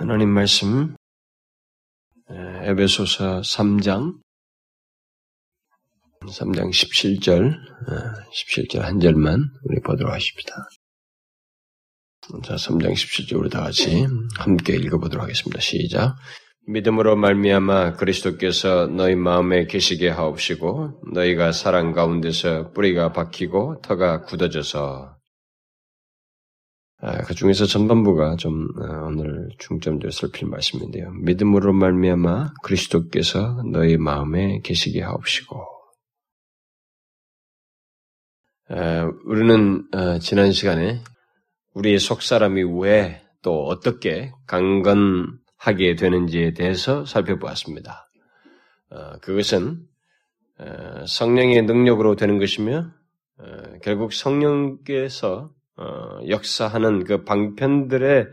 하나님 말씀 에베소서 3장 3장 17절 17절 한 절만 우리 보도록 하십니다. 자, 3장 17절 우리 다 같이 함께 읽어보도록 하겠습니다. 시작. 믿음으로 말미암아 그리스도께서 너희 마음에 계시게 하옵시고 너희가 사랑 가운데서 뿌리가 박히고 터가 굳어져서 아, 그 중에서 전반부가 좀 어, 오늘 중점적으로 살필 말씀인데요. 믿음으로 말미암아 그리스도께서 너희 마음에 계시게 하옵시고 아, 우리는 어, 지난 시간에 우리의 속 사람이 왜 또 어떻게 강건하게 되는지에 대해서 살펴보았습니다. 어, 그것은 성령의 능력으로 되는 것이며 결국 성령께서 어, 역사하는 그 방편들에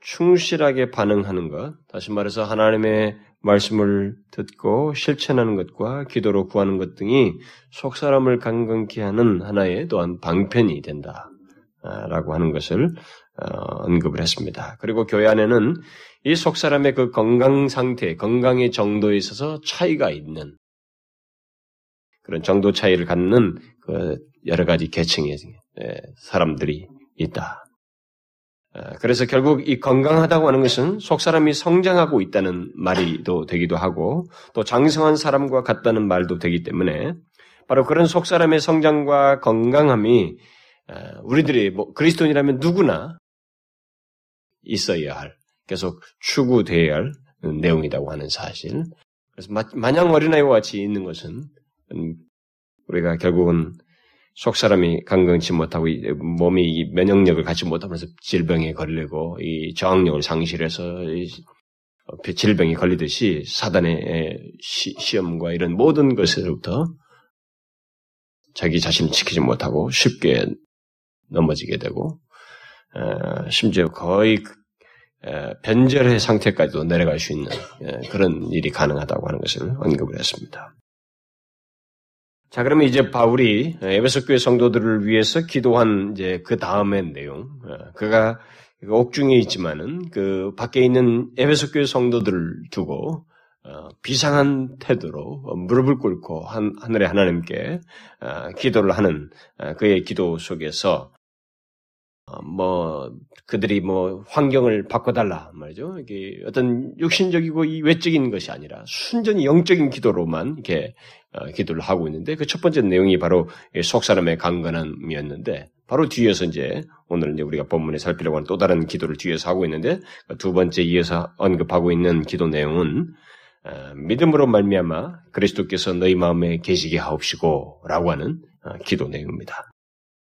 충실하게 반응하는 것, 다시 말해서 하나님의 말씀을 듣고 실천하는 것과 기도로 구하는 것 등이 속 사람을 강건케 하는 하나의 또한 방편이 된다라고 하는 것을 어, 언급을 했습니다. 그리고 교회 안에는 이 속 사람의 그 건강 상태, 건강의 정도에 있어서 차이가 있는 그런 정도 차이를 갖는 그 여러 가지 계층의 예, 사람들이 있다. 어, 그래서 결국 이 건강하다고 하는 것은 속 사람이 성장하고 있다는 말이도 되기도 하고 또 장성한 사람과 같다는 말도 되기 때문에 바로 그런 속 사람의 성장과 건강함이 어, 우리들이 뭐 그리스도인이라면 누구나 있어야 할 계속 추구되어야 할 내용이라고 하는 사실. 그래서 마냥 어린아이와 같이 있는 것은 음, 우리가 결국은 속 사람이 강건치 못하고 몸이 면역력을 갖지 못하면서 질병에 걸리고 이 저항력을 상실해서 어, 질병이 걸리듯이 사단의 시, 험과 이런 모든 것으로부터 자기 자신을 지키지 못하고 쉽게 넘어지게 되고 어, 심지어 거의 어, 변절의 상태까지도 내려갈 수 있는 그런 일이 가능하다고 하는 것을 언급을 했습니다. 자, 그러면 이제 바울이 에베소 교회 성도들을 위해서 기도한 이제 그 다음의 내용, 어, 그가 옥중에 있지만은 그 밖에 있는 에베소 교회 성도들을 두고 어, 비상한 태도로 무릎을 꿇고 한, 하늘의 하나님께 어, 기도를 하는 그의 기도 속에서 뭐 그들이 뭐 환경을 바꿔달라 말이죠. 이게 어떤 육신적이고 이 외적인 것이 아니라 순전히 영적인 기도로만 이렇게 어, 기도를 하고 있는데 그 첫 번째 내용이 바로 속 사람의 강건함이었는데 바로 뒤에서 이제 오늘 이제 우리가 본문에 살피려고 하는 또 다른 기도를 뒤에서 하고 있는데 그두 번째 이어서 언급하고 있는 기도 내용은 어, 믿음으로 말미암아 그리스도께서 너희 마음에 계시게 하옵시고라고 하는 어, 기도 내용입니다.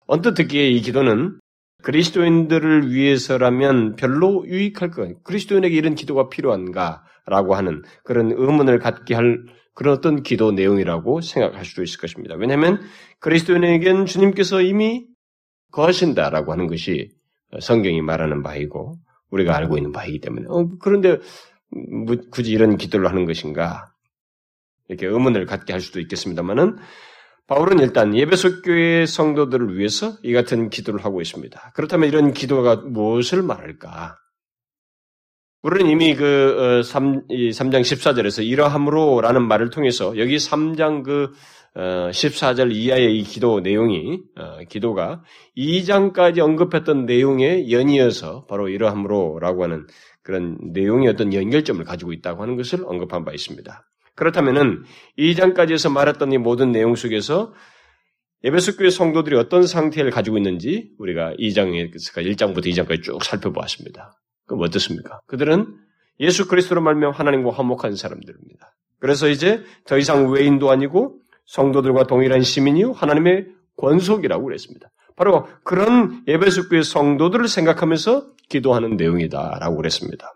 언뜻 듣기에 이 기도는 그리스도인들을 위해서라면 별로 유익할 것. 그리스도인에게 이런 기도가 필요한가라고 하는 그런 의문을 갖게 할 그런 어떤 기도 내용이라고 생각할 수도 있을 것입니다. 왜냐하면 그리스도인에겐 주님께서 이미 거하신다라고 하는 것이 성경이 말하는 바이고 우리가 알고 있는 바이기 때문에 어, 그런데 굳이 이런 기도를 하는 것인가 이렇게 의문을 갖게 할 수도 있겠습니다만은 바울은 일단 예배소 교회 성도들을 위해서 이 같은 기도를 하고 있습니다. 그렇다면 이런 기도가 무엇을 말할까? 우리는 이미 그 3, 어, 3장 14절에서 이러함으로 라는 말을 통해서 여기 3장 그 14절 어, 이하의 이 기도 내용이 어, 기도가 2장까지 언급했던 내용에 연이어서 바로 이러함으로 라고 하는 그런 내용의 어떤 연결점을 가지고 있다고 하는 것을 언급한 바 있습니다. 그렇다면은 2장까지에서 말했던 이 모든 내용 속에서 예배소 교회 성도들이 어떤 상태를 가지고 있는지 우리가 2장에서 1장부터 2장까지 쭉 살펴보았습니다. 그럼 어떻습니까? 그들은 예수 그리스도로 말며 하나님과 화목한 사람들입니다. 그래서 이제 더 이상 외인도 아니고 성도들과 동일한 시민이요 하나님의 권속이라고 그랬습니다. 바로 그런 예배소 교회 성도들을 생각하면서 기도하는 내용이다라고 그랬습니다.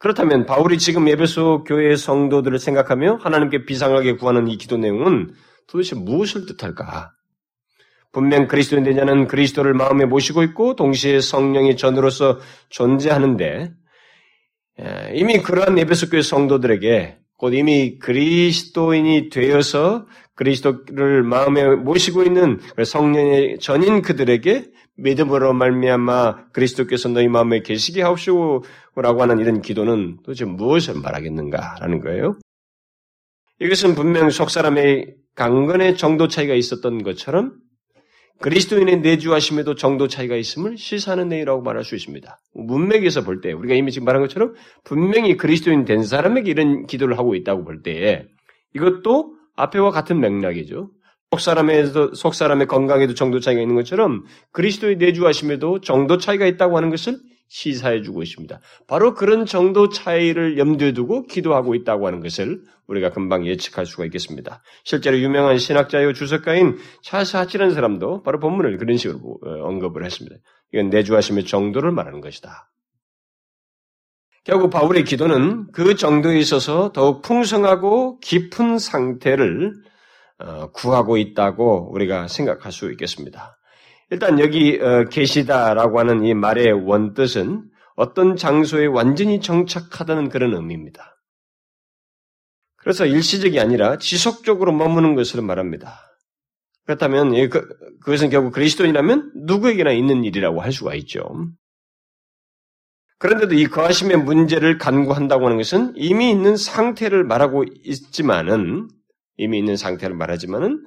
그렇다면 바울이 지금 예배소 교회의 성도들을 생각하며 하나님께 비상하게 구하는 이 기도 내용은 도대체 무엇을 뜻할까? 분명 그리스도인 되냐는 그리스도를 마음에 모시고 있고 동시에 성령의 전으로서 존재하는데 이미 그러한 예배소 교회 성도들에게 곧 이미 그리스도인이 되어서 그리스도를 마음에 모시고 있는 성령의 전인 그들에게 믿음으로 말미암아 그리스도께서 너희 마음에 계시게 하옵시고라고 하는 이런 기도는 도대체 무엇을 말하겠는가라는 거예요. 이것은 분명 속 사람의 강건의 정도 차이가 있었던 것처럼 그리스도인의 내주하심에도 정도 차이가 있음을 시사하는 내용이라고 말할 수 있습니다. 문맥에서 볼 때, 우리가 이미 지금 말한 것처럼 분명히 그리스도인 된 사람에게 이런 기도를 하고 있다고 볼 때, 이것도 앞에와 같은 맥락이죠. 속 사람에도, 속 사람의 건강에도 정도 차이가 있는 것처럼 그리스도의 내주하심에도 정도 차이가 있다고 하는 것을 시사해 주고 있습니다. 바로 그런 정도 차이를 염두에 두고 기도하고 있다고 하는 것을 우리가 금방 예측할 수가 있겠습니다. 실제로 유명한 신학자요 주석가인 찰스 하치라는 사람도 바로 본문을 그런 식으로 어, 언급을 했습니다. 이건 내주하심의 정도를 말하는 것이다. 결국 바울의 기도는 그 정도에 있어서 더욱 풍성하고 깊은 상태를 어, 구하고 있다고 우리가 생각할 수 있겠습니다. 일단 여기 어, 계시다라고 하는 이 말의 원뜻은 어떤 장소에 완전히 정착하다는 그런 의미입니다. 그래서 일시적이 아니라 지속적으로 머무는 것을 말합니다. 그렇다면 그, 그것은 결국 그리스도인이라면 누구에게나 있는 일이라고 할 수가 있죠. 그런데도 이 거하심의 문제를 간구한다고 하는 것은 이미 있는 상태를 말하고 있지만은 이미 있는 상태를 말하지만은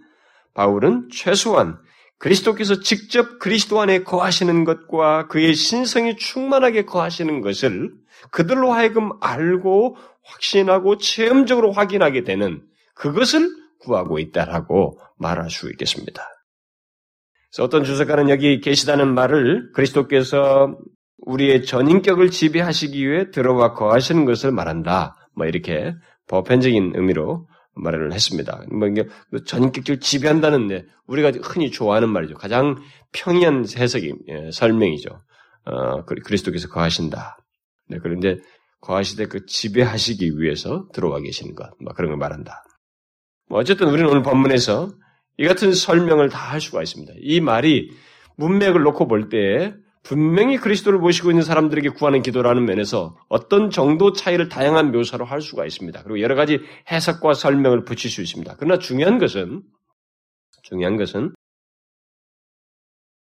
바울은 최소한 그리스도께서 직접 그리스도 안에 거하시는 것과 그의 신성이 충만하게 거하시는 것을 그들로 하여금 알고 확신하고 체험적으로 확인하게 되는 그것을 구하고 있다라고 말할 수 있겠습니다. 그래서 어떤 주석가는 여기 계시다는 말을 그리스도께서 우리의 전인격을 지배하시기 위해 들어와 거하시는 것을 말한다. 뭐 이렇게 보편적인 의미로 말을 했습니다. 뭐 이게 전격적으로 지배한다는 데 우리가 흔히 좋아하는 말이죠. 가장 평이한 해석이 예, 설명이죠. 어, 그리스도께서 거하신다. 네, 그런데 거하시되 그 지배하시기 위해서 들어와 계시는 것, 뭐 그런 걸 말한다. 뭐 어쨌든 우리는 오늘 본문에서 이 같은 설명을 다 할 수가 있습니다. 이 말이 문맥을 놓고 볼 때 분명히 그리스도를 모시고 있는 사람들에게 구하는 기도라는 면에서 어떤 정도 차이를 다양한 묘사로 할 수가 있습니다. 그리고 여러 가지 해석과 설명을 붙일 수 있습니다. 그러나 중요한 것은 중요한 것은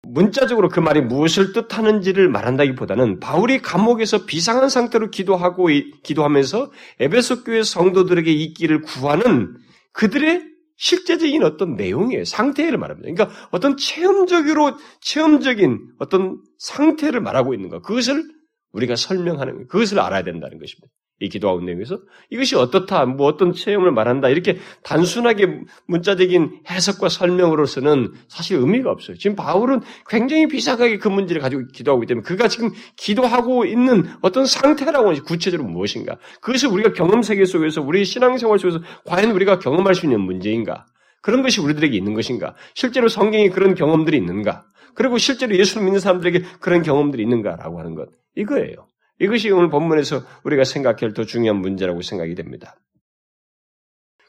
문자적으로 그 말이 무엇을 뜻하는지를 말한다기보다는 바울이 감옥에서 비상한 상태로 기도하고 기도하면서 에베소 교회 성도들에게 있기를 구하는 그들의 실제적인 어떤 내용이에요. 상태를 말합니다. 그러니까 어떤 체험적으로, 체험적인 어떤 상태를 말하고 있는 것. 그것을 우리가 설명하는. 그것을 알아야 된다는 것입니다. 이 기도하고 내용에서 이것이 어떻다, 뭐 어떤 체험을 말한다 이렇게 단순하게 문자적인 해석과 설명으로서는 사실 의미가 없어요. 지금 바울은 굉장히 비상하게 그 문제를 가지고 기도하고 있기 때문에 그가 지금 기도하고 있는 어떤 상태라고 하는 구체적으로 무엇인가? 그것을 우리가 경험 세계 속에서 우리 신앙생활 속에서 과연 우리가 경험할 수 있는 문제인가? 그런 것이 우리들에게 있는 것인가? 실제로 성경에 그런 경험들이 있는가? 그리고 실제로 예수를 믿는 사람들에게 그런 경험들이 있는가라고 하는 것 이거예요. 이것이 오늘 본문에서 우리가 생각할 더 중요한 문제라고 생각이 됩니다.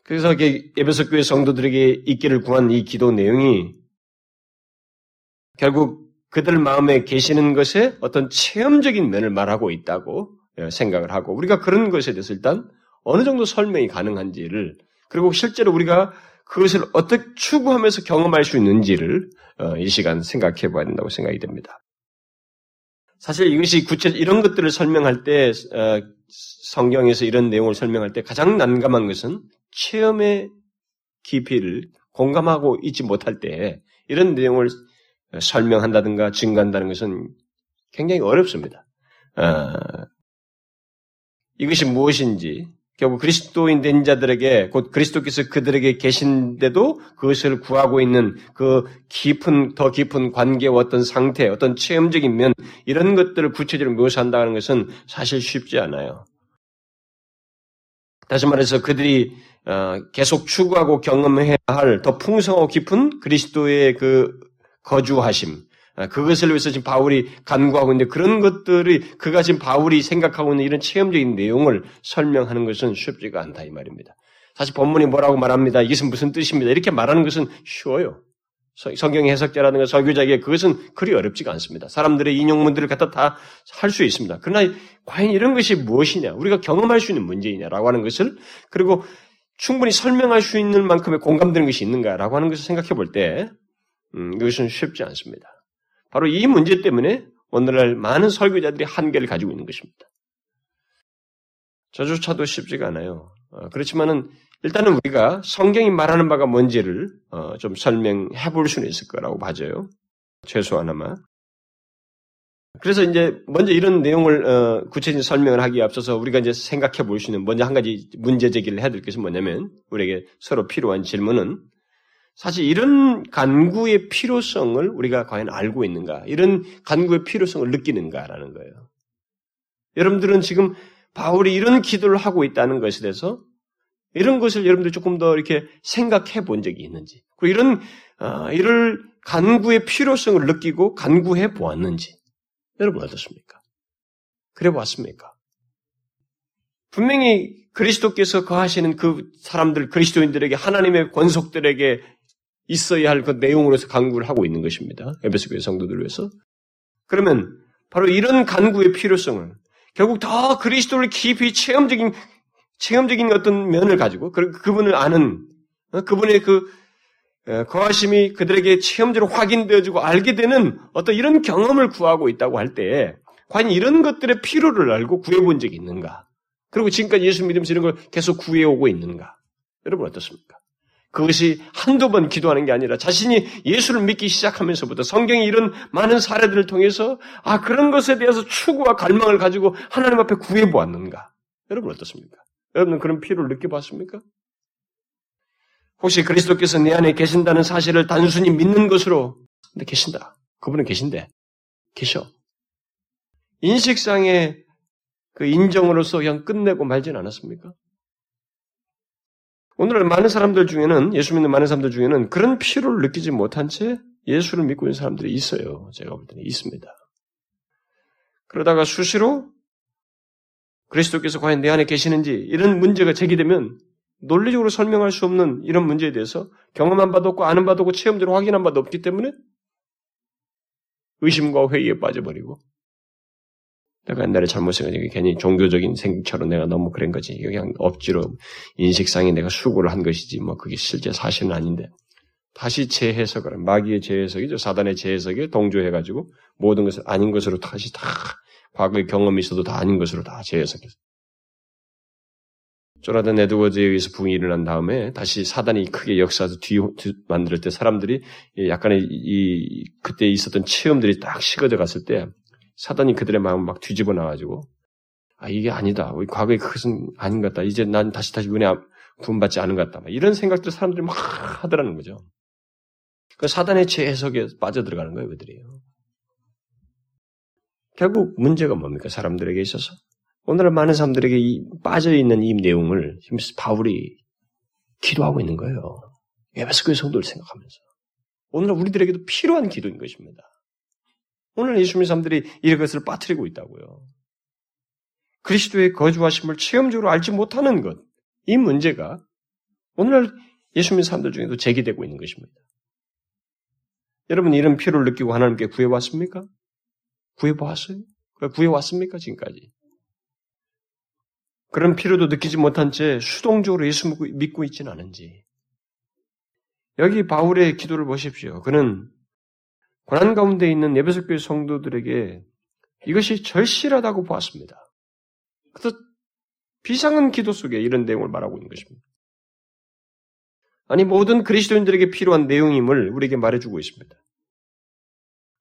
그래서 에베소 교회 성도들에게 있기를 구한 이 기도 내용이 결국 그들 마음에 계시는 것에 어떤 체험적인 면을 말하고 있다고 생각을 하고 우리가 그런 것에 대해서 일단 어느 정도 설명이 가능한지를 그리고 실제로 우리가 그것을 어떻게 추구하면서 경험할 수 있는지를 어, 이 시간 생각해 봐야 된다고 생각이 됩니다. 사실 이것이 구체 이런 것들을 설명할 때 어, 성경에서 이런 내용을 설명할 때 가장 난감한 것은 체험의 깊이를 공감하고 있지 못할 때 이런 내용을 설명한다든가 증가한다는 것은 굉장히 어렵습니다. 어, 이것이 무엇인지 결국 그리스도인 된 자들에게 곧 그리스도께서 그들에게 계신데도 그것을 구하고 있는 그 깊은 더 깊은 관계와 어떤 상태, 어떤 체험적인 면 이런 것들을 구체적으로 묘사한다는 것은 사실 쉽지 않아요. 다시 말해서 그들이 어, 계속 추구하고 경험해야 할 더 풍성하고 깊은 그리스도의 그 거주하심, 아, 그것을 위해서 지금 바울이 간구하고 있는데 그런 것들이 그가 지금 바울이 생각하고 있는 이런 체험적인 내용을 설명하는 것은 쉽지가 않다 이 말입니다. 사실 본문이 뭐라고 말합니다. 이것은 무슨 뜻입니다. 이렇게 말하는 것은 쉬워요. 성경 해석자라든가 설교자에게 그것은 그리 어렵지가 않습니다. 사람들의 인용문들을 갖다 다 할 수 있습니다. 그러나 과연 이런 것이 무엇이냐, 우리가 경험할 수 있는 문제이냐라고 하는 것을 그리고 충분히 설명할 수 있는 만큼의 공감되는 것이 있는가라고 하는 것을 생각해 볼 때, 음, 이것은 쉽지 않습니다. 바로 이 문제 때문에 오늘날 많은 설교자들이 한계를 가지고 있는 것입니다. 저조차도 쉽지가 않아요. 어, 그렇지만은 일단은 우리가 성경이 말하는 바가 뭔지를 어, 좀 설명해 볼 수는 있을 거라고 봐져요. 최소한아마. 그래서 이제 먼저 이런 내용을 어, 구체적인 설명을 하기에 앞서서 우리가 이제 생각해 볼 수 있는 먼저 한 가지 문제 제기를 해야 될 것은 뭐냐면 우리에게 서로 필요한 질문은 사실 이런 간구의 필요성을 우리가 과연 알고 있는가? 이런 간구의 필요성을 느끼는가라는 거예요. 여러분들은 지금 바울이 이런 기도를 하고 있다는 것에 대해서 이런 것을 여러분들 조금 더 이렇게 생각해 본 적이 있는지, 그리고 이런 어, 이를 간구의 필요성을 느끼고 간구해 보았는지, 여러분 어떻습니까? 그래 보았습니까? 분명히 그리스도께서 거하시는 그 사람들, 그리스도인들에게 하나님의 권속들에게 있어야 할 그 내용으로서 간구를 하고 있는 것입니다. 에베소 교회 성도들을 위해서. 그러면 바로 이런 간구의 필요성을 결국 더 그리스도를 깊이 체험적인 체험적인 어떤 면을 가지고 그, 그분을 아는 어, 그분의 그 거하심이 그들에게 체험적으로 확인되어지고 알게 되는 어떤 이런 경험을 구하고 있다고 할때 과연 이런 것들의 필요를 알고 구해본 적이 있는가? 그리고 지금까지 예수 믿으면서 이런 걸 계속 구해오고 있는가? 여러분 어떻습니까? 그것이 한두 번 기도하는 게 아니라 자신이 예수를 믿기 시작하면서부터 성경이 이런 많은 사례들을 통해서 아, 그런 것에 대해서 추구와 갈망을 가지고 하나님 앞에 구해보았는가? 여러분 어떻습니까? 여러분은 그런 필요를 느껴봤습니까? 혹시 그리스도께서 내 안에 계신다는 사실을 단순히 믿는 것으로 근데 계신다. 그분은 계신데 계셔. 인식상의 그 인정으로서 그냥 끝내고 말진 않았습니까? 오늘 많은 사람들 중에는 예수 믿는 많은 사람들 중에는 그런 필요를 느끼지 못한 채 예수를 믿고 있는 사람들이 있어요. 제가 볼 때는 있습니다. 그러다가 수시로 그리스도께서 과연 내 안에 계시는지 이런 문제가 제기되면 논리적으로 설명할 수 없는 이런 문제에 대해서 경험한 바도 없고 아는 바도 없고 체험적으로 확인한 바도 없기 때문에 의심과 회의에 빠져버리고 내가 옛날에 잘못 생각해 괜히 종교적인 생각처럼 내가 너무 그런 거지. 그냥 억지로 인식상에 내가 수고를 한 것이지 뭐 그게 실제 사실은 아닌데 다시 재해석을 마귀의 재해석이죠. 사단의 재해석에 동조해가지고 모든 것을 아닌 것으로 다시 다 과거의 경험이 있어도 다 아닌 것으로 다 재해석해서 조나단 에드워즈에 의해서 붕이 일어난 다음에 다시 사단이 크게 역사에서 뒤, 뒤 만들 때 사람들이 약간의 이 그때 있었던 체험들이 딱 식어져 갔을 때 사단이 그들의 마음을 막 뒤집어 놔가지고 아 이게 아니다. 과거의 그것은 아닌 것 같다. 이제 난 다시 다시 은혜 구원받지 않은 것 같다. 이런 생각들 사람들이 막 하더라는 거죠. 그 사단의 재해석에 빠져들어가는 거예요, 그들이요. 결국 문제가 뭡니까? 사람들에게 있어서. 오늘은 많은 사람들에게 이 빠져있는 이 내용을 바울이 기도하고 있는 거예요. 에베소 교회 성도를 생각하면서. 오늘 우리들에게도 필요한 기도인 것입니다. 오늘 예수 믿는 사람들이 이것을 빠뜨리고 있다고요. 그리스도의 거주하심을 체험적으로 알지 못하는 것, 이 문제가 오늘날 예수 믿는 사람들 중에도 제기되고 있는 것입니다. 여러분 이런 필요를 느끼고 하나님께 구해왔습니까? 구해보았어요? 구해왔습니까? 지금까지? 그런 필요도 느끼지 못한 채 수동적으로 예수 믿고 있지는 않은지. 여기 바울의 기도를 보십시오. 그는 고난 가운데 있는 예배석 교회 성도들에게 이것이 절실하다고 보았습니다. 그래서 비상한 기도 속에 이런 내용을 말하고 있는 것입니다. 아니 모든 그리스도인들에게 필요한 내용임을 우리에게 말해주고 있습니다.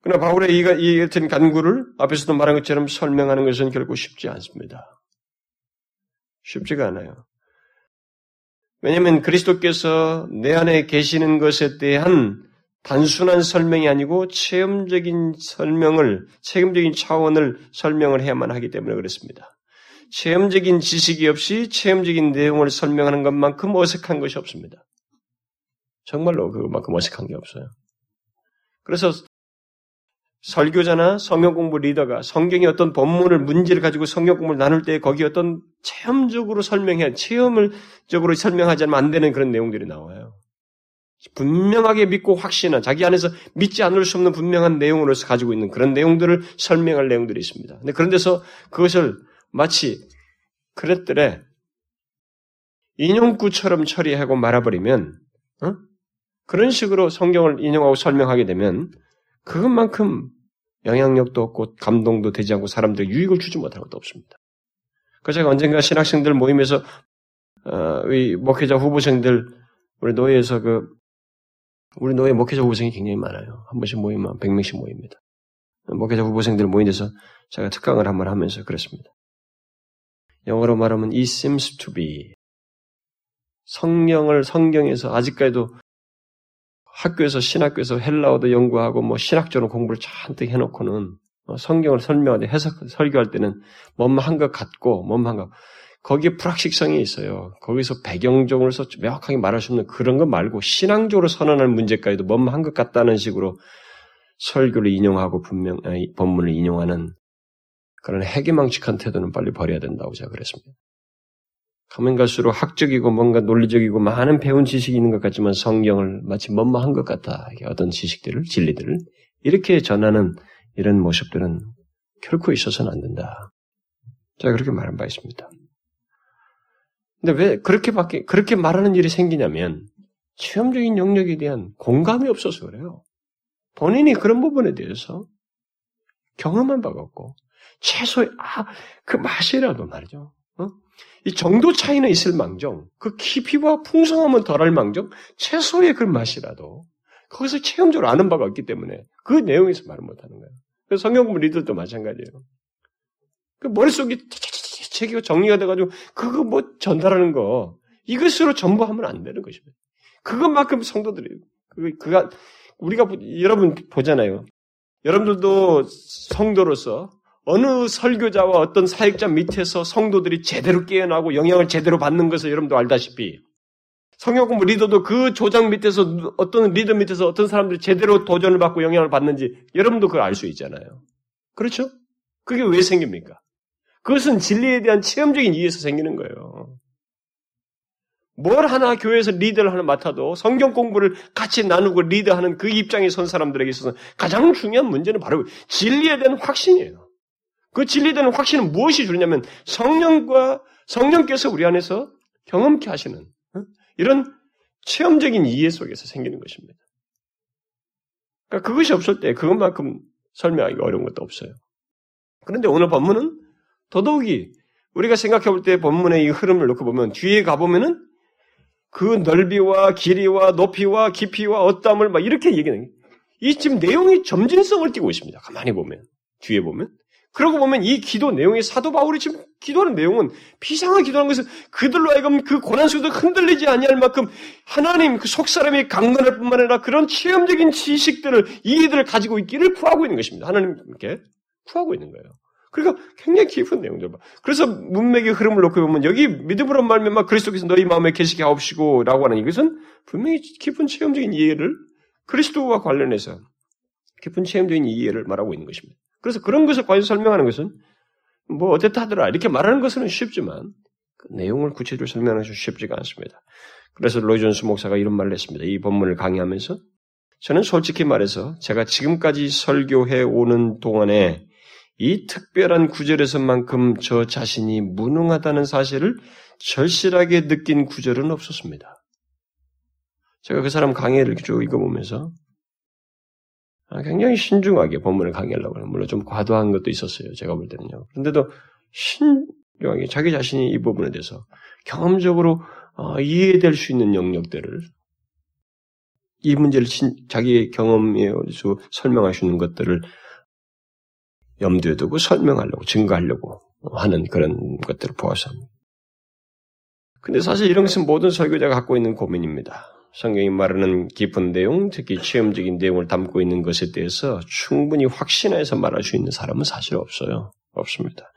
그러나 바울의 이 같은 간구를 앞에서도 말한 것처럼 설명하는 것은 결코 쉽지 않습니다. 쉽지가 않아요. 왜냐하면 그리스도께서 내 안에 계시는 것에 대한 단순한 설명이 아니고 체험적인 설명을, 체험적인 차원을 설명을 해야만 하기 때문에 그렇습니다. 체험적인 지식이 없이 체험적인 내용을 설명하는 것만큼 어색한 것이 없습니다. 정말로 그것만큼 어색한 게 없어요. 그래서 설교자나 성경 공부 리더가 성경의 어떤 본문을 문제를 가지고 성경 공부를 나눌 때 거기 어떤 체험적으로 설명해야 체험적으로 설명하지 않으면 안 되는 그런 내용들이 나와요. 분명하게 믿고 확신한 자기 안에서 믿지 않을 수 없는 분명한 내용으로서 가지고 있는 그런 내용들을 설명할 내용들이 있습니다. 근데 그런 데서 그것을 마치 그랬더래 인용구처럼 처리하고 말아버리면 어? 그런 식으로 성경을 인용하고 설명하게 되면 그것만큼 영향력도 없고 감동도 되지 않고 사람들 유익을 주지 못하는 것도 없습니다. 그래서 제가 언젠가 신학생들 모임에서 어, 우리 목회자 후보생들 우리 노예에서 그 우리 노예 목회자 후보생이 굉장히 많아요. 한 번씩 모이면 100명씩 모입니다. 목회자 후보생들 모인 데서 제가 특강을 한 번 하면서 그랬습니다. 영어로 말하면 it seems to be 성령을 성경에서 아직까지도 학교에서 신학교에서 헬라어도 연구하고 뭐 신학적으로 공부를 잔뜩 해놓고는 어, 성경을 설명할 때 해석 설교할 때는 뭐만 것 같고 뭐만 것 거기에 불확실성이 있어요. 거기서 배경적으로서 명확하게 말할 수 없는 그런 거 말고 신앙적으로 선언할 문제까지도 뭐만 것 같다는 식으로 설교를 인용하고 분명 아니, 본문을 인용하는 그런 해괴망측한 태도는 빨리 버려야 된다고 제가 그랬습니다. 가면 갈수록 학적이고 뭔가 논리적이고 많은 배운 지식이 있는 것 같지만 성경을 마치 뭐뭐한 것 같다. 어떤 지식들을, 진리들을 이렇게 전하는 이런 모습들은 결코 있어서는 안 된다. 제가 그렇게 말한 바 있습니다. 근데 왜 그렇게밖에, 그렇게 말하는 일이 생기냐면 체험적인 영역에 대한 공감이 없어서 그래요. 본인이 그런 부분에 대해서 경험한 바가 없고, 최소의, 아, 그 맛이라도 말이죠. 어? 이 정도 차이는 있을 망정, 그 깊이와 풍성함은 덜할 망정, 최소의 그 맛이라도 거기서 체험적으로 아는 바가 없기 때문에 그 내용에서 말을 못하는 거예요. 그 성경 공부 리더도 마찬가지예요. 그 머릿속이 체계가 정리가 돼가지고 그거 뭐 전달하는 거 이것으로 전부 하면 안 되는 것입니다. 그것만큼 성도들이 그 그가 우리가 여러분 보잖아요. 여러분들도 성도로서 어느 설교자와 어떤 사역자 밑에서 성도들이 제대로 깨어나고 영향을 제대로 받는 것을 여러분도 알다시피 성경 공부 리더도 그 조장 밑에서 어떤 리더 밑에서 어떤 사람들이 제대로 도전을 받고 영향을 받는지 여러분도 그걸 알 수 있잖아요. 그렇죠? 그게 왜 생깁니까? 그것은 진리에 대한 체험적인 이해에서 생기는 거예요. 뭘 하나 교회에서 리더를 하나 맡아도 성경 공부를 같이 나누고 리더하는 그 입장에 선 사람들에게 있어서 가장 중요한 문제는 바로 진리에 대한 확신이에요. 그 진리되는 확신은 무엇이 주냐면 성령과 성령께서 우리 안에서 경험케 하시는 어? 이런 체험적인 이해 속에서 생기는 것입니다. 그러니까 그것이 없을 때 그것만큼 설명하기 어려운 것도 없어요. 그런데 오늘 본문은 더더욱이 우리가 생각해 볼 때 본문의 이 흐름을 놓고 보면 뒤에 가보면은 그 넓이와 길이와 높이와 깊이와 어담을 막 이렇게 얘기하는 이 지금 내용이 점진성을 띠고 있습니다. 가만히 보면 뒤에 보면 그러고 보면 이 기도 내용이 사도 바울이 지금 기도하는 내용은 비상한 기도하는 것은 그들로 하여금 그 고난 속에도 흔들리지 아니할 만큼 하나님 그 속사람이 강건할 뿐만 아니라 그런 체험적인 지식들을 이해들을 가지고 있기를 구하고 있는 것입니다. 하나님께 구하고 있는 거예요. 그러니까 굉장히 깊은 내용들 봐. 그래서 문맥의 흐름을 놓고 보면 여기 믿음으로 말미암아 그리스도께서 너희 마음에 계시게 하옵시고라고 하는 이것은 분명히 깊은 체험적인 이해를 그리스도와 관련해서 깊은 체험적인 이해를 말하고 있는 것입니다. 그래서 그런 것을 과연 설명하는 것은 뭐 어쨌다 하더라 이렇게 말하는 것은 쉽지만 그 내용을 구체적으로 설명하는 것은 쉽지가 않습니다. 그래서 로이존스 목사가 이런 말을 했습니다. 이 본문을 강의하면서 저는 솔직히 말해서 제가 지금까지 설교해 오는 동안에 이 특별한 구절에서만큼 저 자신이 무능하다는 사실을 절실하게 느낀 구절은 없었습니다. 제가 그 사람 강의를 쭉 읽어보면서 아, 굉장히 신중하게 본문을 강의하려고 해요. 물론 좀 과도한 것도 있었어요. 제가 볼 때는요. 그런데도 신중하게 자기 자신이 이 부분에 대해서 경험적으로 어, 이해될 수 있는 영역들을 이 문제를 자기의 경험에 서 설명할 수 있는 것들을 염두에 두고 설명하려고 증거하려고 하는 그런 것들을 보아서 근데 사실 이런 것은 모든 설교자가 갖고 있는 고민입니다. 성경이 말하는 깊은 내용, 특히 체험적인 내용을 담고 있는 것에 대해서 충분히 확신해서 말할 수 있는 사람은 사실 없어요. 없습니다.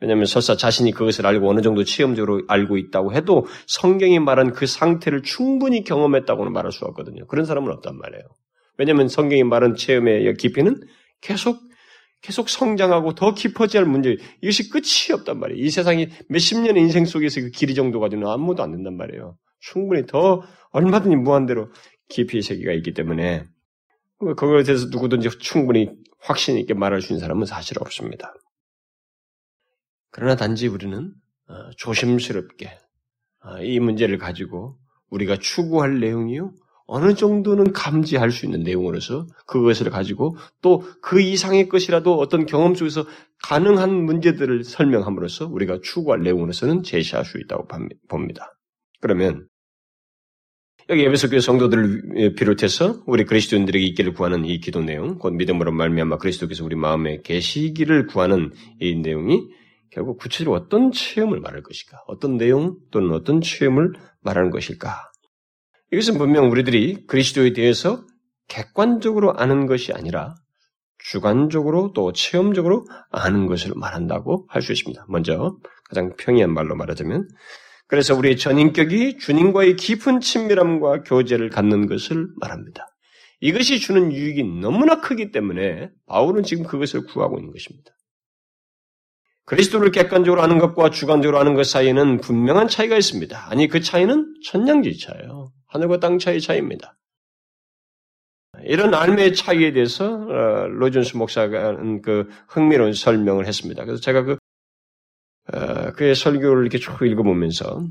왜냐하면 설사 자신이 그것을 알고 어느 정도 체험적으로 알고 있다고 해도 성경이 말한 그 상태를 충분히 경험했다고는 말할 수 없거든요. 그런 사람은 없단 말이에요. 왜냐하면 성경이 말한 체험의 깊이는 계속 계속 성장하고 더 깊어져야 할 문제, 이것이 끝이 없단 말이에요. 이 세상이 몇십 년의 인생 속에서 그 길이 정도 가지고는 아무도 안 된단 말이에요. 충분히 더 얼마든지 무한대로 깊이의 세계가 있기 때문에 그거에 대해서 누구든지 충분히 확신 있게 말할 수 있는 사람은 사실 없습니다. 그러나 단지 우리는 어, 조심스럽게 어, 이 문제를 가지고 우리가 추구할 내용이요 어느 정도는 감지할 수 있는 내용으로서 그것을 가지고 또 그 이상의 것이라도 어떤 경험 속에서 가능한 문제들을 설명함으로써 우리가 추구할 내용으로서는 제시할 수 있다고 봅니다. 그러면 여기 에베소 교회 성도들을 비롯해서 우리 그리스도인들에게 있기를 구하는 이 기도 내용, 곧 믿음으로 말미암아 그리스도께서 우리 마음에 계시기를 구하는 이 내용이 결국 구체적으로 어떤 체험을 말할 것일까? 어떤 내용 또는 어떤 체험을 말하는 것일까? 이것은 분명 우리들이 그리스도에 대해서 객관적으로 아는 것이 아니라 주관적으로 또 체험적으로 아는 것을 말한다고 할 수 있습니다. 먼저 가장 평이한 말로 말하자면 그래서 우리의 전인격이 주님과의 깊은 친밀함과 교제를 갖는 것을 말합니다. 이것이 주는 유익이 너무나 크기 때문에 바울은 지금 그것을 구하고 있는 것입니다. 그리스도를 객관적으로 아는 것과 주관적으로 아는 것 사이에는 분명한 차이가 있습니다. 아니 그 차이는 천냥지차예요. 하늘과 땅 차이 차이입니다. 이런 알매의 차이에 대해서 어, 로준스 목사가 그 흥미로운 설명을 했습니다. 그래서 제가 그 어, 그의 설교를 이렇게 쭉 읽어보면서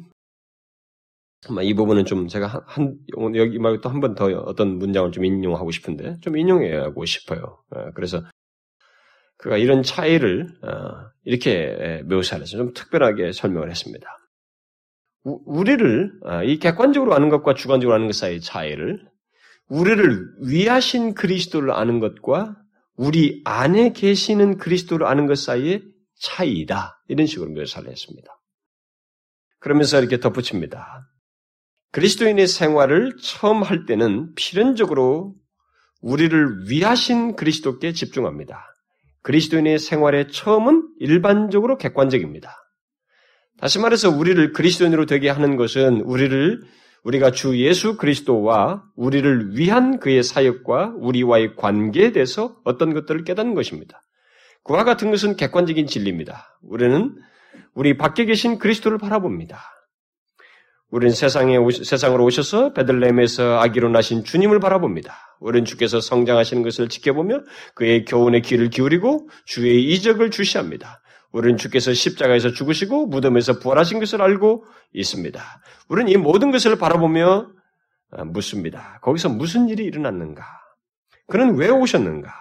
이 부분은 좀 제가 한, 한 여기 말고 또 한 번 더 어떤 문장을 좀 인용하고 싶은데 좀 인용하고 싶어요. 어, 그래서 그가 이런 차이를 어, 이렇게 묘사를 해서 좀 특별하게 설명을 했습니다. 우리를 이 객관적으로 아는 것과 주관적으로 아는 것 사이의 차이를 우리를 위하신 그리스도를 아는 것과 우리 안에 계시는 그리스도를 아는 것 사이의 차이다. 이런 식으로 묘사를 했습니다. 그러면서 이렇게 덧붙입니다. 그리스도인의 생활을 처음 할 때는 필연적으로 우리를 위하신 그리스도께 집중합니다. 그리스도인의 생활의 처음은 일반적으로 객관적입니다. 다시 말해서 우리를 그리스도인으로 되게 하는 것은 우리를 우리가 주 예수 그리스도와 우리를 위한 그의 사역과 우리와의 관계에 대해서 어떤 것들을 깨닫는 것입니다. 그와 같은 것은 객관적인 진리입니다. 우리는 우리 밖에 계신 그리스도를 바라봅니다. 우리는 세상에 세상으로 오셔서 베들레헴에서 아기로 나신 주님을 바라봅니다. 우리는 주께서 성장하시는 것을 지켜보며 그의 교훈에 귀를 기울이고 주의 이적을 주시합니다. 우리는 주께서 십자가에서 죽으시고 무덤에서 부활하신 것을 알고 있습니다. 우리는 이 모든 것을 바라보며 묻습니다. 거기서 무슨 일이 일어났는가? 그는 왜 오셨는가?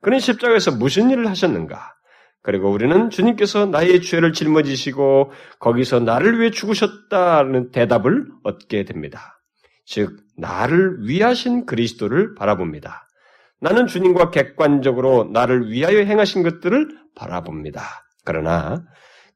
그는 십자가에서 무슨 일을 하셨는가? 그리고 우리는 주님께서 나의 죄를 짊어지시고 거기서 나를 위해 죽으셨다는 대답을 얻게 됩니다. 즉, 나를 위하신 그리스도를 바라봅니다. 나는 주님과 객관적으로 나를 위하여 행하신 것들을 바라봅니다. 그러나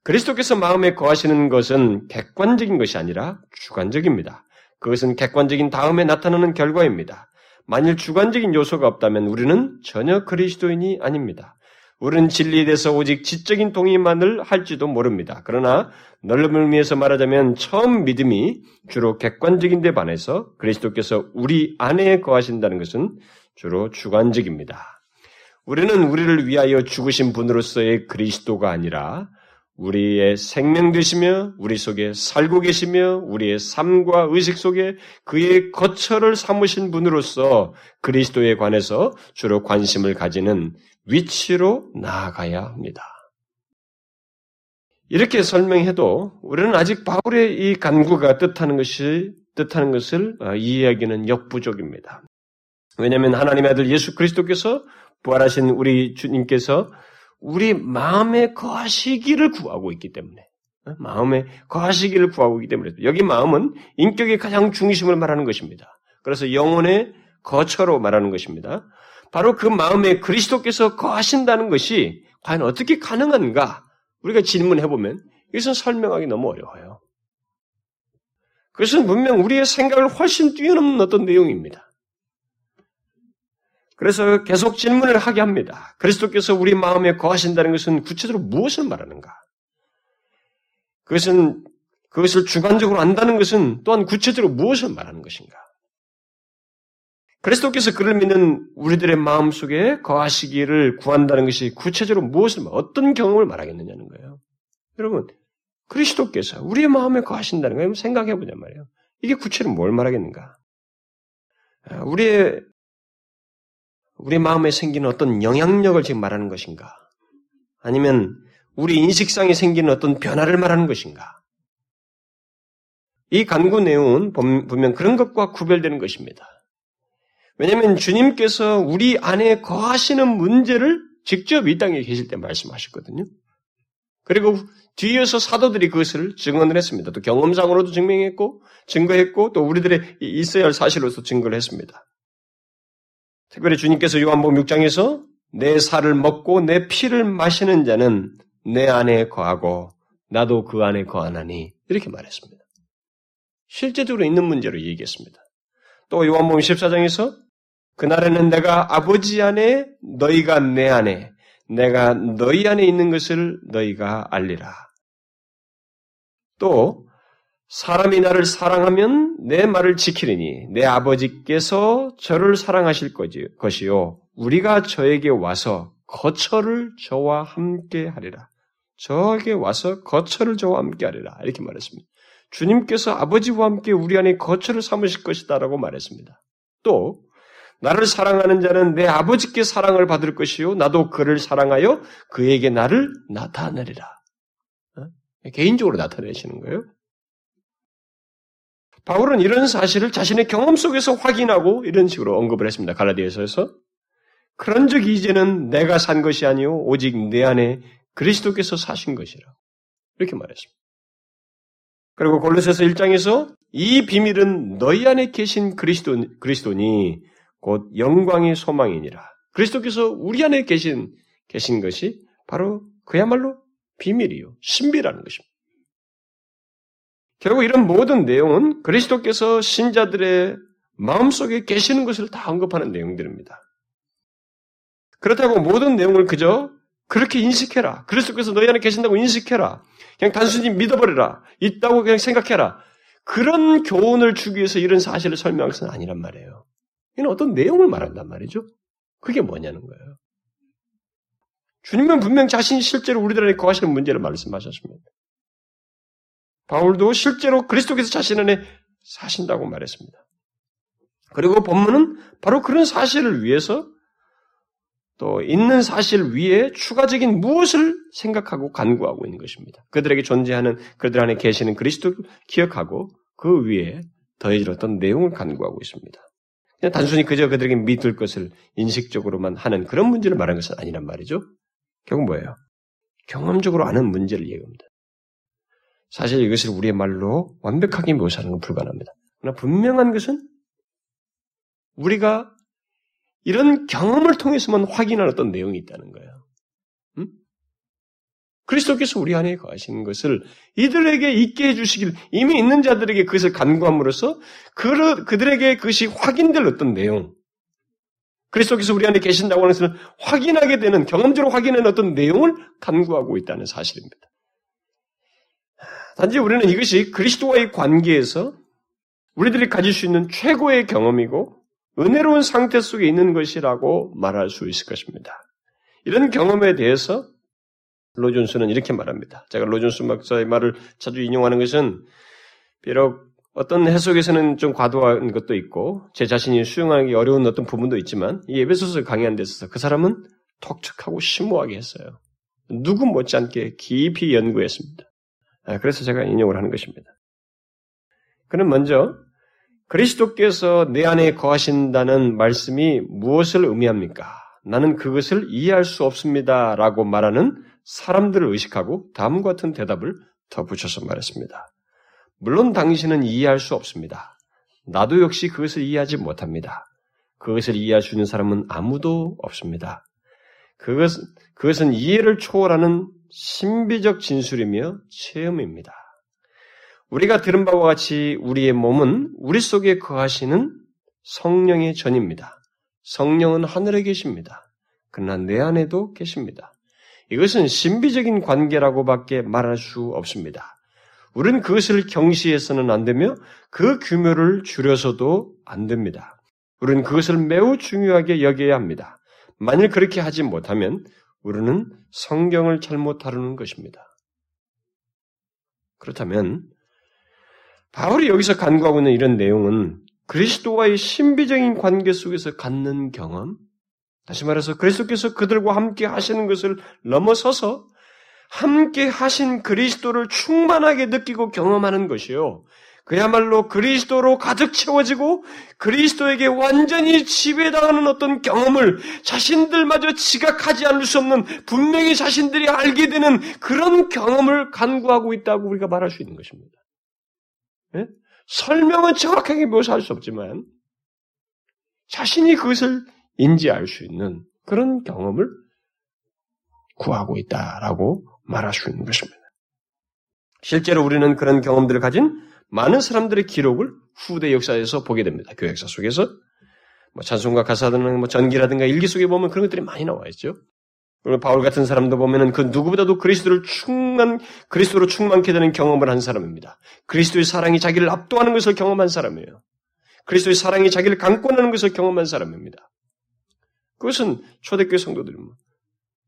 그리스도께서 마음에 거하시는 것은 객관적인 것이 아니라 주관적입니다. 그것은 객관적인 다음에 나타나는 결과입니다. 만일 주관적인 요소가 없다면 우리는 전혀 그리스도인이 아닙니다. 우리는 진리에 대해서 오직 지적인 동의만을 할지도 모릅니다. 그러나 넓은 의미에서 말하자면 처음 믿음이 주로 객관적인 데 반해서 그리스도께서 우리 안에 거하신다는 것은 주로 주관적입니다. 우리는 우리를 위하여 죽으신 분으로서의 그리스도가 아니라 우리의 생명 되시며 우리 속에 살고 계시며 우리의 삶과 의식 속에 그의 거처를 삼으신 분으로서 그리스도에 관해서 주로 관심을 가지는 위치로 나아가야 합니다. 이렇게 설명해도 우리는 아직 바울의 이 간구가 뜻하는 것이 뜻하는 것을 어, 이해하기는 역부족입니다. 왜냐하면 하나님의 아들 예수 그리스도께서 부활하신 우리 주님께서 우리 마음에 거하시기를 구하고 있기 때문에 어? 마음에 거하시기를 구하고 있기 때문에 여기 마음은 인격의 가장 중심을 말하는 것입니다. 그래서 영혼의 거처로 말하는 것입니다. 바로 그 마음에 그리스도께서 거하신다는 것이 과연 어떻게 가능한가? 우리가 질문해 보면 이것은 설명하기 너무 어려워요. 그것은 분명 우리의 생각을 훨씬 뛰어넘는 어떤 내용입니다. 그래서 계속 질문을 하게 합니다. 그리스도께서 우리 마음에 거하신다는 것은 구체적으로 무엇을 말하는가? 그것은 그것을 주관적으로 안다는 것은 또한 구체적으로 무엇을 말하는 것인가? 그리스도께서 그를 믿는 우리들의 마음 속에 거하시기를 구한다는 것이 구체적으로 무엇을 어떤 경험을 말하겠느냐는 거예요. 여러분 그리스도께서 우리의 마음에 거하신다는 거예요. 생각해 보자 말이에요. 이게 구체로 뭘 말하겠는가? 아, 우리의 우리 마음에 생기는 어떤 영향력을 지금 말하는 것인가? 아니면 우리 인식상에 생기는 어떤 변화를 말하는 것인가? 이 간구 내용은 분명 그런 것과 구별되는 것입니다. 왜냐하면 주님께서 우리 안에 거하시는 문제를 직접 이 땅에 계실 때 말씀하셨거든요. 그리고 뒤에서 사도들이 그것을 증언을 했습니다. 또 경험상으로도 증명했고, 증거했고, 또 우리들의 있어야 할 사실로서 증거를 했습니다. 특별히 주님께서 요한복음 6장에서 내 살을 먹고 내 피를 마시는 자는 내 안에 거하고 나도 그 안에 거하나니 이렇게 말했습니다. 실제적으로 있는 문제로 얘기했습니다. 또 요한복음 14장에서 그날에는 내가 아버지 안에 너희가 내 안에 내가 너희 안에 있는 것을 너희가 알리라. 또 사람이 나를 사랑하면 내 말을 지키리니 내 아버지께서 저를 사랑하실 것이요 우리가 저에게 와서 거처를 저와 함께 하리라. 저에게 와서 거처를 저와 함께 하리라. 이렇게 말했습니다. 주님께서 아버지와 함께 우리 안에 거처를 삼으실 것이다라고 말했습니다. 또 나를 사랑하는 자는 내 아버지께 사랑을 받을 것이요 나도 그를 사랑하여 그에게 나를 나타내리라. 어? 개인적으로 나타내시는 거예요. 바울은 이런 사실을 자신의 경험 속에서 확인하고 이런 식으로 언급을 했습니다. 갈라디아서에서 그런 적이 이제는 내가 산 것이 아니요 오직 내 안에 그리스도께서 사신 것이라 이렇게 말했습니다. 그리고 골로새서 1장에서 이 비밀은 너희 안에 계신 그리스도 그리스도니 곧 영광의 소망이니라. 그리스도께서 우리 안에 계신 계신 것이 바로 그야말로 비밀이요 신비라는 것입니다. 결국 이런 모든 내용은 그리스도께서 신자들의 마음속에 계시는 것을 다 언급하는 내용들입니다. 그렇다고 모든 내용을 그저 그렇게 인식해라. 그리스도께서 너희 안에 계신다고 인식해라. 그냥 단순히 믿어버려라. 있다고 그냥 생각해라. 그런 교훈을 주기 위해서 이런 사실을 설명한 것은 아니란 말이에요. 이는 어떤 내용을 말한단 말이죠. 그게 뭐냐는 거예요. 주님은 분명 자신이 실제로 우리들 안에 거하시는 문제를 말씀하셨습니다. 바울도 실제로 그리스도께서 자신 안에 사신다고 말했습니다. 그리고 본문은 바로 그런 사실을 위해서 또 있는 사실 위에 추가적인 무엇을 생각하고 간구하고 있는 것입니다. 그들에게 존재하는 그들 안에 계시는 그리스도를 기억하고 그 위에 더해질 어떤 내용을 간구하고 있습니다. 그냥 단순히 그저 그들에게 믿을 것을 인식적으로만 하는 그런 문제를 말하는 것은 아니란 말이죠. 결국 뭐예요? 경험적으로 아는 문제를 얘기합니다. 사실 이것을 우리의 말로 완벽하게 묘사하는 건 불가능합니다. 그러나 분명한 것은 우리가 이런 경험을 통해서만 확인할 어떤 내용이 있다는 거예요. 음? 그리스도께서 우리 안에 거하시는 것을 이들에게 있게 해주시길 이미 있는 자들에게 그것을 간구함으로써 그, 그들에게 그것이 확인될 어떤 내용, 그리스도께서 우리 안에 계신다고 하는 것을 확인하게 되는 경험적으로 확인하는 어떤 내용을 간구하고 있다는 사실입니다. 단지 우리는 이것이 그리스도와의 관계에서 우리들이 가질 수 있는 최고의 경험이고 은혜로운 상태 속에 있는 것이라고 말할 수 있을 것입니다. 이런 경험에 대해서 로존스는 이렇게 말합니다. 제가 로존스 박사의 말을 자주 인용하는 것은 비록 어떤 해석에서는 좀 과도한 것도 있고 제 자신이 수용하기 어려운 어떤 부분도 있지만 이 에베소서 강의한 데 있어서 그 사람은 톡촉하고 심오하게 했어요. 누구 못지않게 깊이 연구했습니다. 아, 그래서 제가 인용을 하는 것입니다. 그는 먼저 그리스도께서 내 안에 거하신다는 말씀이 무엇을 의미합니까? 나는 그것을 이해할 수 없습니다. 라고 말하는 사람들을 의식하고 다음과 같은 대답을 덧붙여서 말했습니다. 물론 당신은 이해할 수 없습니다. 나도 역시 그것을 이해하지 못합니다. 그것을 이해할 수 있는 사람은 아무도 없습니다. 그것, 그것은 이해를 초월하는 신비적 진술이며 체험입니다. 우리가 들은 바와 같이 우리의 몸은 우리 속에 거하시는 성령의 전입니다. 성령은 하늘에 계십니다. 그러나 내 안에도 계십니다. 이것은 신비적인 관계라고밖에 말할 수 없습니다. 우리는 그것을 경시해서는 안 되며 그 규모를 줄여서도 안 됩니다. 우리는 그것을 매우 중요하게 여겨야 합니다. 만일 그렇게 하지 못하면 우리는 성경을 잘못 다루는 것입니다. 그렇다면 바울이 여기서 간구하고 있는 이런 내용은 그리스도와의 신비적인 관계 속에서 갖는 경험, 다시 말해서 그리스도께서 그들과 함께 하시는 것을 넘어서서 함께 하신 그리스도를 충만하게 느끼고 경험하는 것이요. 그야말로 그리스도로 가득 채워지고 그리스도에게 완전히 지배당하는 어떤 경험을 자신들마저 지각하지 않을 수 없는 분명히 자신들이 알게 되는 그런 경험을 간구하고 있다고 우리가 말할 수 있는 것입니다. 네? 설명은 정확하게 묘사할 수 없지만 자신이 그것을 인지할 수 있는 그런 경험을 구하고 있다라고 말할 수 있는 것입니다. 실제로 우리는 그런 경험들을 가진 많은 사람들의 기록을 후대 역사에서 보게 됩니다. 교회 역사 속에서 뭐 찬송가 가사든 뭐 전기라든가 일기 속에 보면 그런 것들이 많이 나와 있죠. 그리고 바울 같은 사람도 보면은 그 누구보다도 그리스도를 충만 그리스도로 충만케 되는 경험을 한 사람입니다. 그리스도의 사랑이 자기를 압도하는 것을 경험한 사람이에요. 그리스도의 사랑이 자기를 강권하는 것을 경험한 사람입니다. 그것은 초대교회 성도들 뭐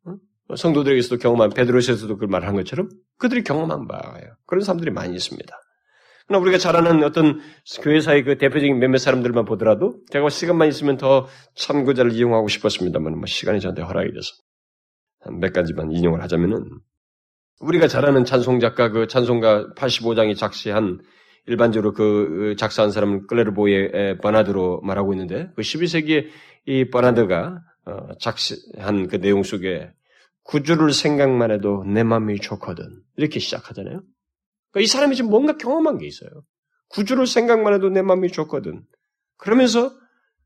어? 성도들에게서도 경험한 베드로에서도 그 말한 것처럼 그들이 경험한 바예요. 그런 사람들이 많이 있습니다. 그러나 우리가 잘 아는 어떤 교회사의 그 대표적인 몇몇 사람들만 보더라도 제가 시간만 있으면 더 참고자를 이용하고 싶었습니다만 뭐 시간이 저한테 허락이 돼서 한 몇 가지만 인용을 하자면은 우리가 잘 아는 찬송 작가 그 찬송가 85장이 작시한 일반적으로 그 작사한 사람은 클레르보의 버나드로 말하고 있는데 그 12세기에 이 버나드가 어, 작시한 그 내용 속에 구주를 생각만 해도 내 마음이 좋거든 이렇게 시작하잖아요. 그러니까 이 사람이 지금 뭔가 경험한 게 있어요. 구주를 생각만 해도 내 마음이 좋거든. 그러면서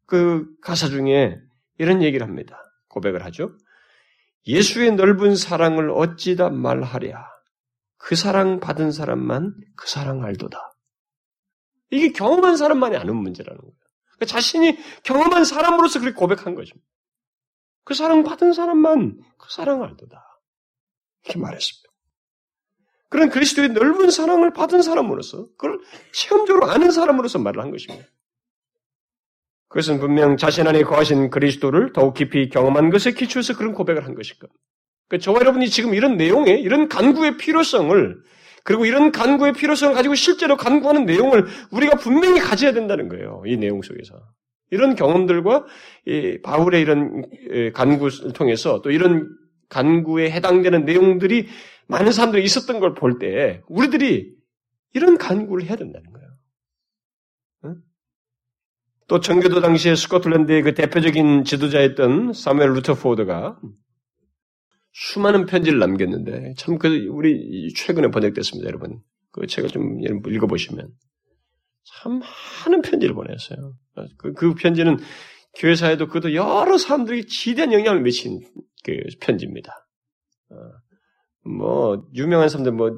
그 가사 중에 이런 얘기를 합니다. 고백을 하죠. 예수의 넓은 사랑을 어찌다 말하랴. 그 사랑 받은 사람만 그 사랑 알도다. 이게 경험한 사람만이 아는 문제라는 거예요. 그러니까 자신이 경험한 사람으로서 그렇게 고백한 것입니다. 그 사랑 받은 사람만 그 사랑 알도다. 이렇게 말했습니다. 그런 그리스도의 넓은 사랑을 받은 사람으로서 그걸 체험적으로 아는 사람으로서 말을 한 것입니다. 그것은 분명 자신 안에 거하신 그리스도를 더욱 깊이 경험한 것에 기초해서 그런 고백을 한 것일 겁니다. 그러니까 저와 여러분이 지금 이런 내용에 이런 간구의 필요성을 그리고 이런 간구의 필요성을 가지고 실제로 간구하는 내용을 우리가 분명히 가져야 된다는 거예요. 이 내용 속에서. 이런 경험들과 바울의 이런 간구를 통해서 또 이런 간구에 해당되는 내용들이 많은 사람들이 있었던 걸 볼 때 우리들이 이런 간구를 해야 된다는 거예요. 응? 또 청교도 당시에 스코틀랜드의 그 대표적인 지도자였던 사무엘 루터포드가 수많은 편지를 남겼는데 참 그 우리 최근에 번역됐습니다, 여러분. 그 책을 좀 읽어보시면 참 많은 편지를 보냈어요. 그, 그 편지는 교회사에도 그도 여러 사람들이 지대한 영향을 미친 그 편지입니다. 어, 뭐 유명한 사람들 뭐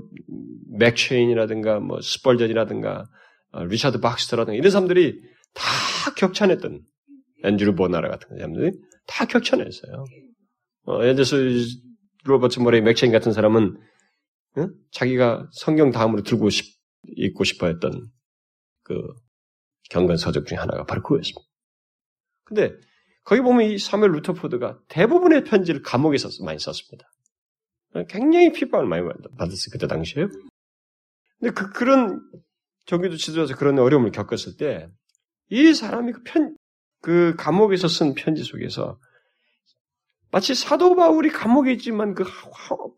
맥체인이라든가 뭐 스펄전이라든가 어, 리차드 박스터라든가 이런 사람들이 다 격찬했던 앤드류 보나라 같은 사람들이 다 격찬했어요. 어, 예를 들어서 로버트 모레이 맥체인 같은 사람은 어? 자기가 성경 다음으로 들고 싶, 읽고 싶어 했던 그 경건 서적 중에 하나가 바로 그거였습니다. 근데 거기 보면 이 사무엘 루터포드가 대부분의 편지를 감옥에 서 많이 썼습니다. 굉장히 핍박을 많이 받았어요. 그때 당시에. 근데 그, 그런, 저기도 지도자서 그런 어려움을 겪었을 때, 이 사람이 그 편, 그 감옥에서 쓴 편지 속에서 마치 사도 바울이 감옥에 있지만 그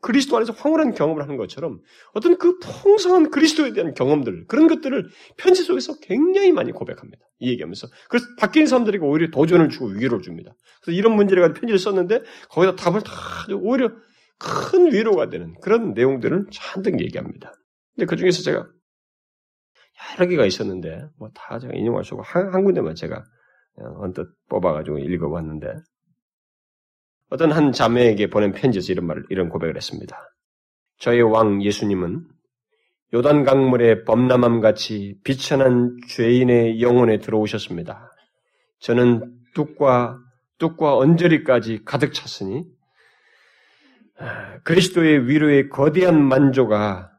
그리스도 안에서 황홀한 경험을 하는 것처럼 어떤 그 풍성한 그리스도에 대한 경험들 그런 것들을 편지 속에서 굉장히 많이 고백합니다. 이 얘기하면서 그래서 바뀐 사람들에게 오히려 도전을 주고 위로를 줍니다. 그래서 이런 문제를 가지고 편지를 썼는데 거기다 답을 다 오히려 큰 위로가 되는 그런 내용들을 잔뜩 얘기합니다. 근데 그 중에서 제가 여러 개가 있었는데 뭐 다 제가 인용할 수 없고 한, 한 군데만 제가 언뜻 뽑아가지고 읽어봤는데 어떤 한 자매에게 보낸 편지에서 이런 말을 이런 고백을 했습니다. 저의 왕 예수님은 요단 강물의 범람함 같이 비천한 죄인의 영혼에 들어오셨습니다. 저는 뚝과 뚝과 언저리까지 가득 찼으니 그리스도의 위로의 거대한 만조가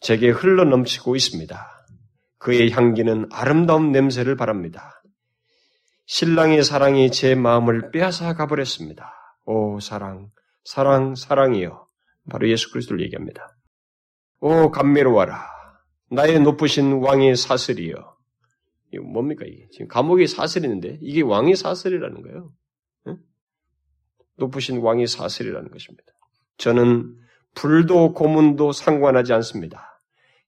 제게 흘러 넘치고 있습니다. 그의 향기는 아름다운 냄새를 바랍니다. 신랑의 사랑이 제 마음을 빼앗아 가버렸습니다. 오 사랑, 사랑, 사랑이여. 바로 예수 그리스도를 얘기합니다. 오 감미로워라. 나의 높으신 왕의 사슬이여. 이거 뭡니까 이게? 지금 감옥에 사슬이 있는데 이게 왕의 사슬이라는 거예요. 높으신 왕의 사슬이라는 것입니다. 저는 불도 고문도 상관하지 않습니다.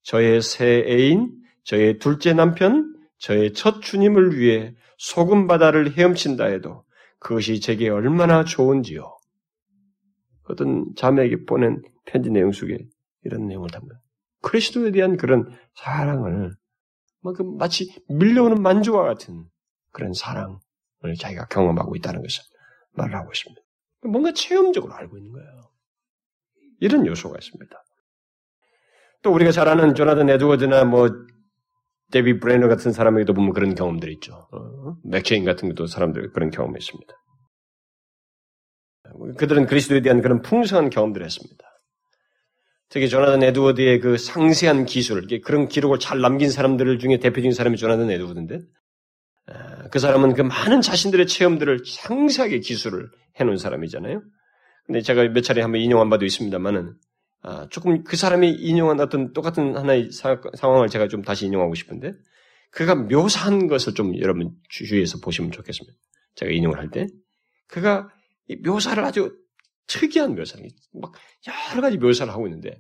저의 새 애인, 저의 둘째 남편, 저의 첫 주님을 위해 소금 바다를 헤엄친다 해도 그것이 제게 얼마나 좋은지요. 어떤 자매에게 보낸 편지 내용 속에 이런 내용을 담아요. 그리스도에 대한 그런 사랑을 그 마치 밀려오는 만주와 같은 그런 사랑을 자기가 경험하고 있다는 것을 말을 하고 있습니다. 뭔가 체험적으로 알고 있는 거예요. 이런 요소가 있습니다. 또 우리가 잘 아는 조나단 에드워드나 뭐 데이비드 브레이너드 같은 사람에게도 보면 그런 경험들이 있죠. 어? 맥체인 같은 것도 사람들 그런 경험이 있습니다. 그들은 그리스도에 대한 그런 풍성한 경험들을 했습니다. 특히 조나단 에드워드의 그 상세한 기술, 그런 기록을 잘 남긴 사람들 중에 대표적인 사람이 조나단 에드워드인데, 그 사람은 그 많은 자신들의 체험들을 상세하게 기술을 해놓은 사람이잖아요. 근데 제가 몇 차례 한번 인용한 바도 있습니다만은, 아, 조금 그 사람이 인용한 어떤 똑같은 하나의 사, 상황을 제가 좀 다시 인용하고 싶은데, 그가 묘사한 것을 좀 여러분 주위에서 보시면 좋겠습니다. 제가 인용을 할 때. 그가 묘사를 아주 특이한 묘사를, 막 여러 가지 묘사를 하고 있는데,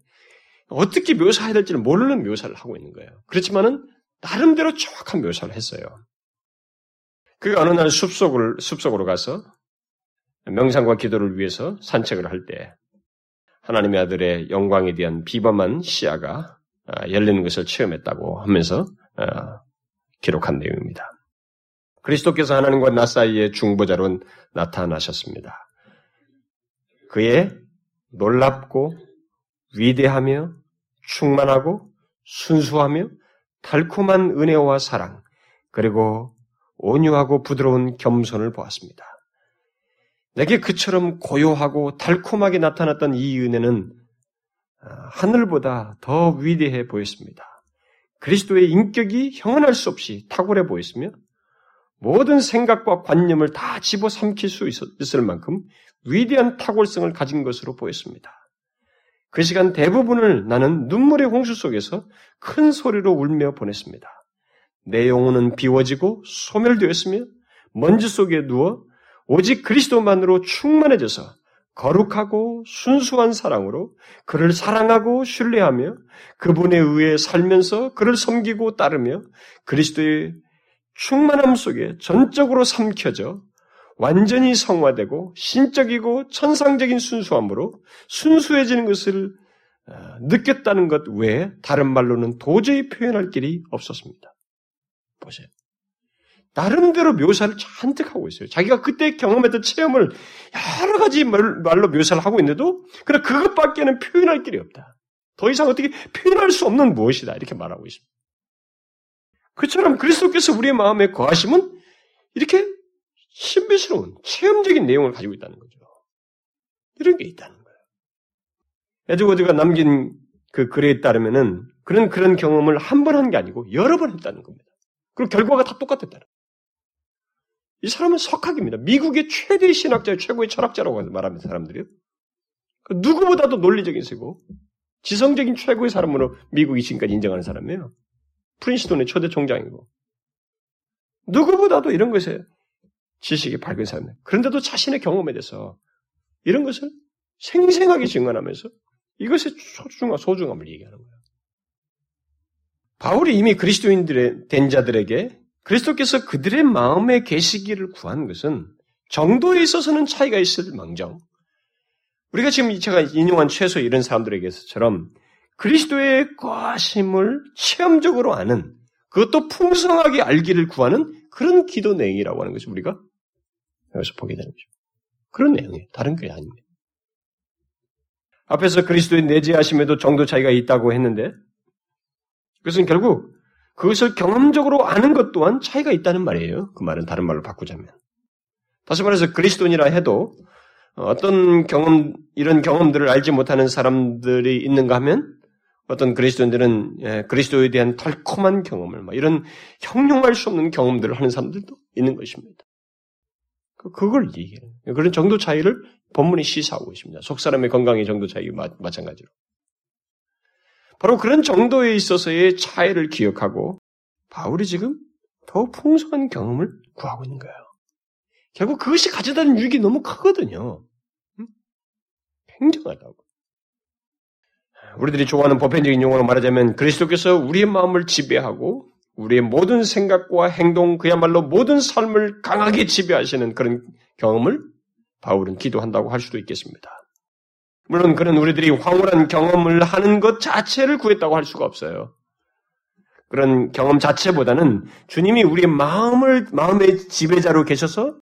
어떻게 묘사해야 될지를 모르는 묘사를 하고 있는 거예요. 그렇지만은, 나름대로 정확한 묘사를 했어요. 그가 어느 날 숲속을, 숲속으로 가서 명상과 기도를 위해서 산책을 할 때, 하나님의 아들의 영광에 대한 비범한 시야가 아, 열리는 것을 체험했다고 하면서 아, 기록한 내용입니다. 그리스도께서 하나님과 나 사이의 중보자로 나타나셨습니다. 그의 놀랍고 위대하며 충만하고 순수하며 달콤한 은혜와 사랑, 그리고 온유하고 부드러운 겸손을 보았습니다. 내게 그처럼 고요하고 달콤하게 나타났던 이 은혜는 아, 하늘보다 더 위대해 보였습니다. 그리스도의 인격이 형언할 수 없이 탁월해 보였으며 모든 생각과 관념을 다 집어삼킬 수 있을 만큼 위대한 탁월성을 가진 것으로 보였습니다. 그 시간 대부분을 나는 눈물의 홍수 속에서 큰 소리로 울며 보냈습니다. 내 영혼은 비워지고 소멸되었으며 먼지 속에 누워 오직 그리스도만으로 충만해져서 거룩하고 순수한 사랑으로 그를 사랑하고 신뢰하며 그분에 의해 살면서 그를 섬기고 따르며 그리스도의 충만함 속에 전적으로 삼켜져 완전히 성화되고 신적이고 천상적인 순수함으로 순수해지는 것을 어, 느꼈다는 것 외에 다른 말로는 도저히 표현할 길이 없었습니다. 보세요. 나름대로 묘사를 잔뜩 하고 있어요. 자기가 그때 경험했던 체험을 여러 가지 말로 묘사를 하고 있는데도 그래 그것밖에는 표현할 길이 없다. 더 이상 어떻게 표현할 수 없는 무엇이다 이렇게 말하고 있습니다. 그처럼 그리스도께서 우리의 마음에 거하심은 이렇게 신비스러운 체험적인 내용을 가지고 있다는 거죠. 이런 게 있다는 거예요. 에드워드가 남긴 그 글에 따르면은 그런 그런 경험을 한 번 한 게 아니고 여러 번 했다는 겁니다. 그리고 결과가 다 똑같았다는. 이 사람은 석학입니다. 미국의 최대 신학자, 최고의 철학자라고 말하는 사람들이요. 그 누구보다도 논리적인 세고 지성적인 최고의 사람으로 미국이 지금까지 인정하는 사람이에요. 프린스톤의 초대 총장이고 누구보다도 이런 것에 지식이 밝은 사람이에요. 그런데도 자신의 경험에 대해서 이런 것을 생생하게 증언하면서 이것의 소중함, 소중함을 얘기하는 거예요. 바울이 이미 그리스도인들의 된 자들에게 그리스도께서 그들의 마음에 계시기를 구한 것은 정도에 있어서는 차이가 있을 망정. 우리가 지금 제가 인용한 최소 이런 사람들에게서처럼 그리스도의 과심을 체험적으로 아는 그것도 풍성하게 알기를 구하는 그런 기도 내용이라고 하는 것이 우리가 여기서 보게 되는 거죠. 그런 내용이에요. 다른 게 아닙니다. 앞에서 그리스도의 내재하심에도 정도 차이가 있다고 했는데 그것은 결국 그것을 경험적으로 아는 것 또한 차이가 있다는 말이에요. 그 말은 다른 말로 바꾸자면. 다시 말해서 그리스도인이라 해도 어떤 경험, 이런 경험들을 알지 못하는 사람들이 있는가 하면 어떤 그리스도인들은 예, 그리스도에 대한 달콤한 경험을, 이런 형용할 수 없는 경험들을 하는 사람들도 있는 것입니다. 그, 그걸 얘기해요. 그런 정도 차이를 본문이 시사하고 있습니다. 속 사람의 건강의 정도 차이 마찬가지로. 바로 그런 정도에 있어서의 차이를 기억하고 바울이 지금 더 풍성한 경험을 구하고 있는 거예요. 결국 그것이 가져다는 유익이 너무 크거든요. 응? 굉장하다고. 우리들이 좋아하는 보편적인 용어로 말하자면 그리스도께서 우리의 마음을 지배하고 우리의 모든 생각과 행동, 그야말로 모든 삶을 강하게 지배하시는 그런 경험을 바울은 기도한다고 할 수도 있겠습니다. 물론 그는 우리들이 황홀한 경험을 하는 것 자체를 구했다고 할 수가 없어요. 그런 경험 자체보다는 주님이 우리의 마음을 마음의 지배자로 계셔서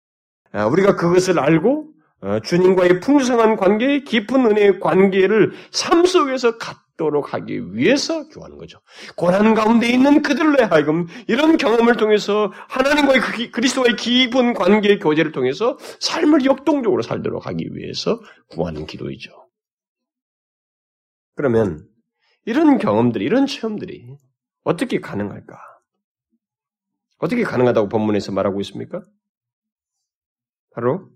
아, 우리가 그것을 알고 어, 주님과의 풍성한 관계, 깊은 은혜의 관계를 삶 속에서 갖도록 하기 위해서 교하는 거죠. 고난 가운데 있는 그들로 하여금 이런 경험을 통해서 하나님과의 그 그리스도와의 깊은 관계 교제를 통해서 삶을 역동적으로 살도록 하기 위해서 구하는 기도이죠. 그러면 이런 경험들이, 이런 체험들이 어떻게 가능할까? 어떻게 가능하다고 본문에서 말하고 있습니까? 바로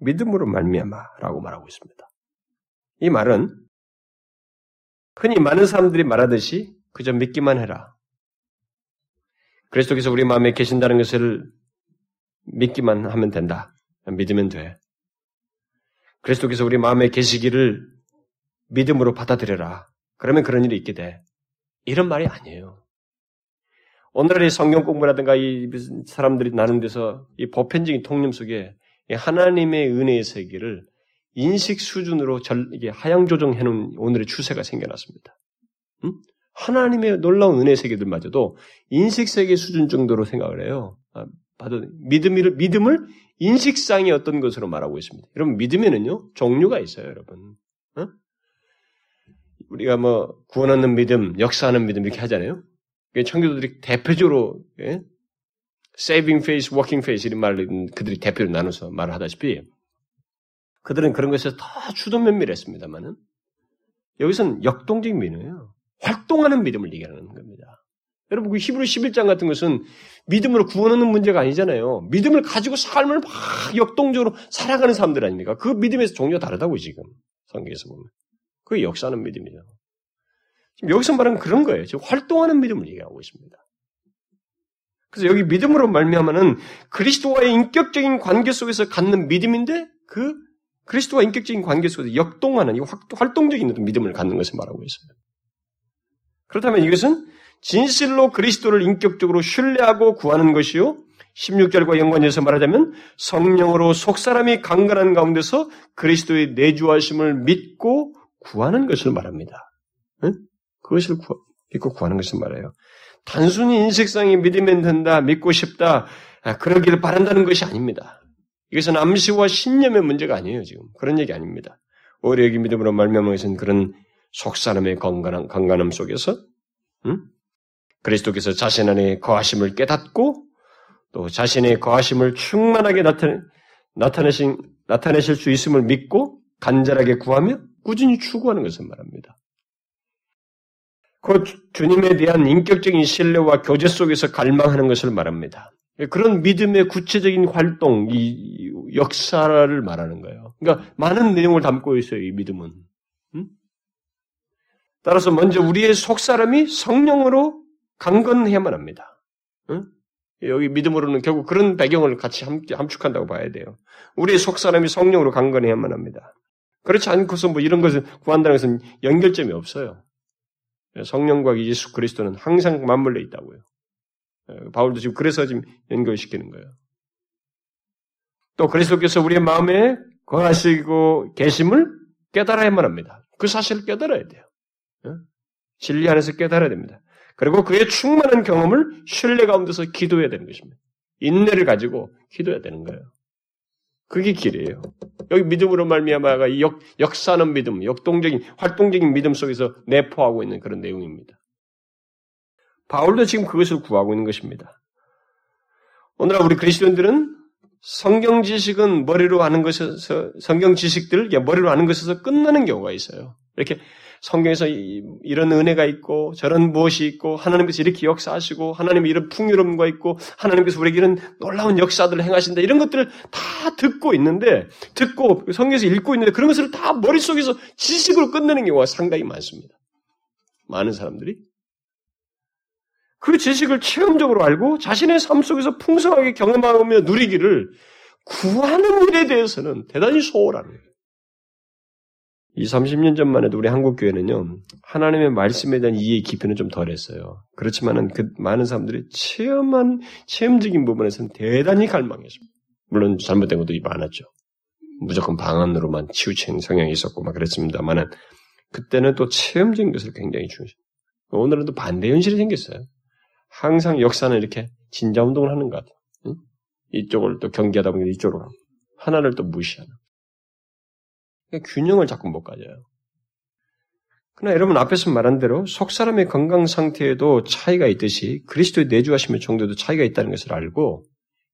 믿음으로 말미암아라고 말하고 있습니다. 이 말은 흔히 많은 사람들이 말하듯이 그저 믿기만 해라. 그리스도께서 우리 마음에 계신다는 것을 믿기만 하면 된다. 믿으면 돼. 그리스도께서 우리 마음에 계시기를 믿음으로 받아들여라. 그러면 그런 일이 있게 돼. 이런 말이 아니에요. 오늘의 성경 공부라든가 이 사람들이 나눈 데서 이 보편적인 통념 속에 하나님의 은혜의 세계를 인식 수준으로 절, 이게 하향 조정해 놓은 오늘의 추세가 생겨났습니다. 음? 하나님의 놀라운 은혜 세계들마저도 인식 세계 수준 정도로 생각을 해요. 아, 받아 믿음을 믿음을 인식상의 어떤 것으로 말하고 있습니다. 여러분 믿음에는요 종류가 있어요, 여러분. 어? 우리가 뭐 구원하는 믿음, 역사하는 믿음 이렇게 하잖아요. 청교도들이 대표적으로 예? saving face, working face 이런 말을 그들이 대표로 나눠서 말을 하다시피 그들은 그런 것에서 다 주도 면밀했습니다만은 여기서는 역동적인 믿음이에요. 활동하는 믿음을 얘기하는 겁니다. 여러분, 그 히브리 11장 같은 것은 믿음으로 구원하는 문제가 아니잖아요. 믿음을 가지고 삶을 막 역동적으로 살아가는 사람들 아닙니까? 그 믿음에서 종류가 다르다고 지금 성경에서 보면. 그게 역사하는 믿음이죠. 지금 여기서 말하는 그런 거예요. 지금 활동하는 믿음을 얘기하고 있습니다. 그래서 여기 믿음으로 말미암아는 그리스도와의 인격적인 관계 속에서 갖는 믿음인데 그 그리스도와 인격적인 관계 속에서 역동하는 이 활동적인 믿음을 갖는 것을 말하고 있어요. 그렇다면 이것은 진실로 그리스도를 인격적으로 신뢰하고 구하는 것이요. 16절과 연관해서 말하자면 성령으로 속사람이 강건한 가운데서 그리스도의 내주하심을 믿고 구하는 것을 말합니다. 응? 그것을 구, 믿고 구하는 것을 말해요. 단순히 인식상이 믿으면 된다, 믿고 싶다, 아, 그러기를 바란다는 것이 아닙니다. 이것은 암시와 신념의 문제가 아니에요, 지금. 그런 얘기 아닙니다. 오히려 여기 믿음으로 말미암은 것은 그런 속사람의 건강함, 건강함 속에서, 음? 그리스도께서 자신 안에 거하심을 깨닫고, 또 자신의 거하심을 충만하게 나타내, 나타내신, 나타내실 수 있음을 믿고, 간절하게 구하며, 꾸준히 추구하는 것을 말합니다. 곧 주님에 대한 인격적인 신뢰와 교제 속에서 갈망하는 것을 말합니다. 그런 믿음의 구체적인 활동, 이 역사를 말하는 거예요. 그러니까 많은 내용을 담고 있어요, 이 믿음은. 음? 따라서 먼저 우리의 속 사람이 성령으로 강건해야만 합니다. 음? 여기 믿음으로는 결국 그런 배경을 같이 함축한다고 봐야 돼요. 우리의 속 사람이 성령으로 강건해야만 합니다. 그렇지 않고서 뭐 이런 것을 구한다는 것은 연결점이 없어요. 성령과 예수 그리스도는 항상 맞물려 있다고요. 예, 바울도 지금 그래서 지금 연결시키는 거예요. 또 그리스도께서 우리의 마음에 거하시고 계심을 깨달아야만 합니다. 그 사실을 깨달아야 돼요. 예? 진리 안에서 깨달아야 됩니다. 그리고 그의 충만한 경험을 신뢰 가운데서 기도해야 되는 것입니다. 인내를 가지고 기도해야 되는 거예요. 그게 길이에요. 여기 믿음으로 말미암아가 역, 역사하는 믿음, 역동적인 활동적인 믿음 속에서 내포하고 있는 그런 내용입니다. 바울도 지금 그것을 구하고 있는 것입니다. 오늘날 우리 그리스도인들은 성경 지식은 머리로 아는 것에서 성경 지식들 머리로 아는 것에서 끝나는 경우가 있어요. 이렇게 성경에서 이런 은혜가 있고 저런 무엇이 있고 하나님께서 이렇게 역사하시고 하나님의 이런 풍요로움과 있고 하나님께서 우리에게 이런 놀라운 역사들을 행하신다 이런 것들을 다 듣고 있는데 듣고 성경에서 읽고 있는데 그런 것을 다 머릿속에서 지식으로 끝내는 경우가 상당히 많습니다. 많은 사람들이 그 지식을 체험적으로 알고 자신의 삶 속에서 풍성하게 경험하며 누리기를 구하는 일에 대해서는 대단히 소홀한 거예요. 이 30년 전만 해도 우리 한국 교회는요 하나님의 말씀에 대한 이해 깊이는 좀 덜했어요. 그렇지만은 그 많은 사람들이 체험한 체험적인 부분에서는 대단히 갈망했습니다. 물론 잘못된 것도 많았죠. 무조건 방언으로만 치우친 성향이 있었고 막 그랬습니다만은 그때는 또 체험적인 것을 굉장히 중요시. 오늘은 또 반대 현실이 생겼어요. 항상 역사는 이렇게 진자 운동을 하는 것 같아요. 응? 이쪽을 또 경계하다 보니 이쪽으로 하나를 또 무시하는. 그러니까 균형을 자꾸 못 가져요. 그러나 여러분 앞에서 말한 대로 속 사람의 건강 상태에도 차이가 있듯이 그리스도의 내주하심의 정도도 차이가 있다는 것을 알고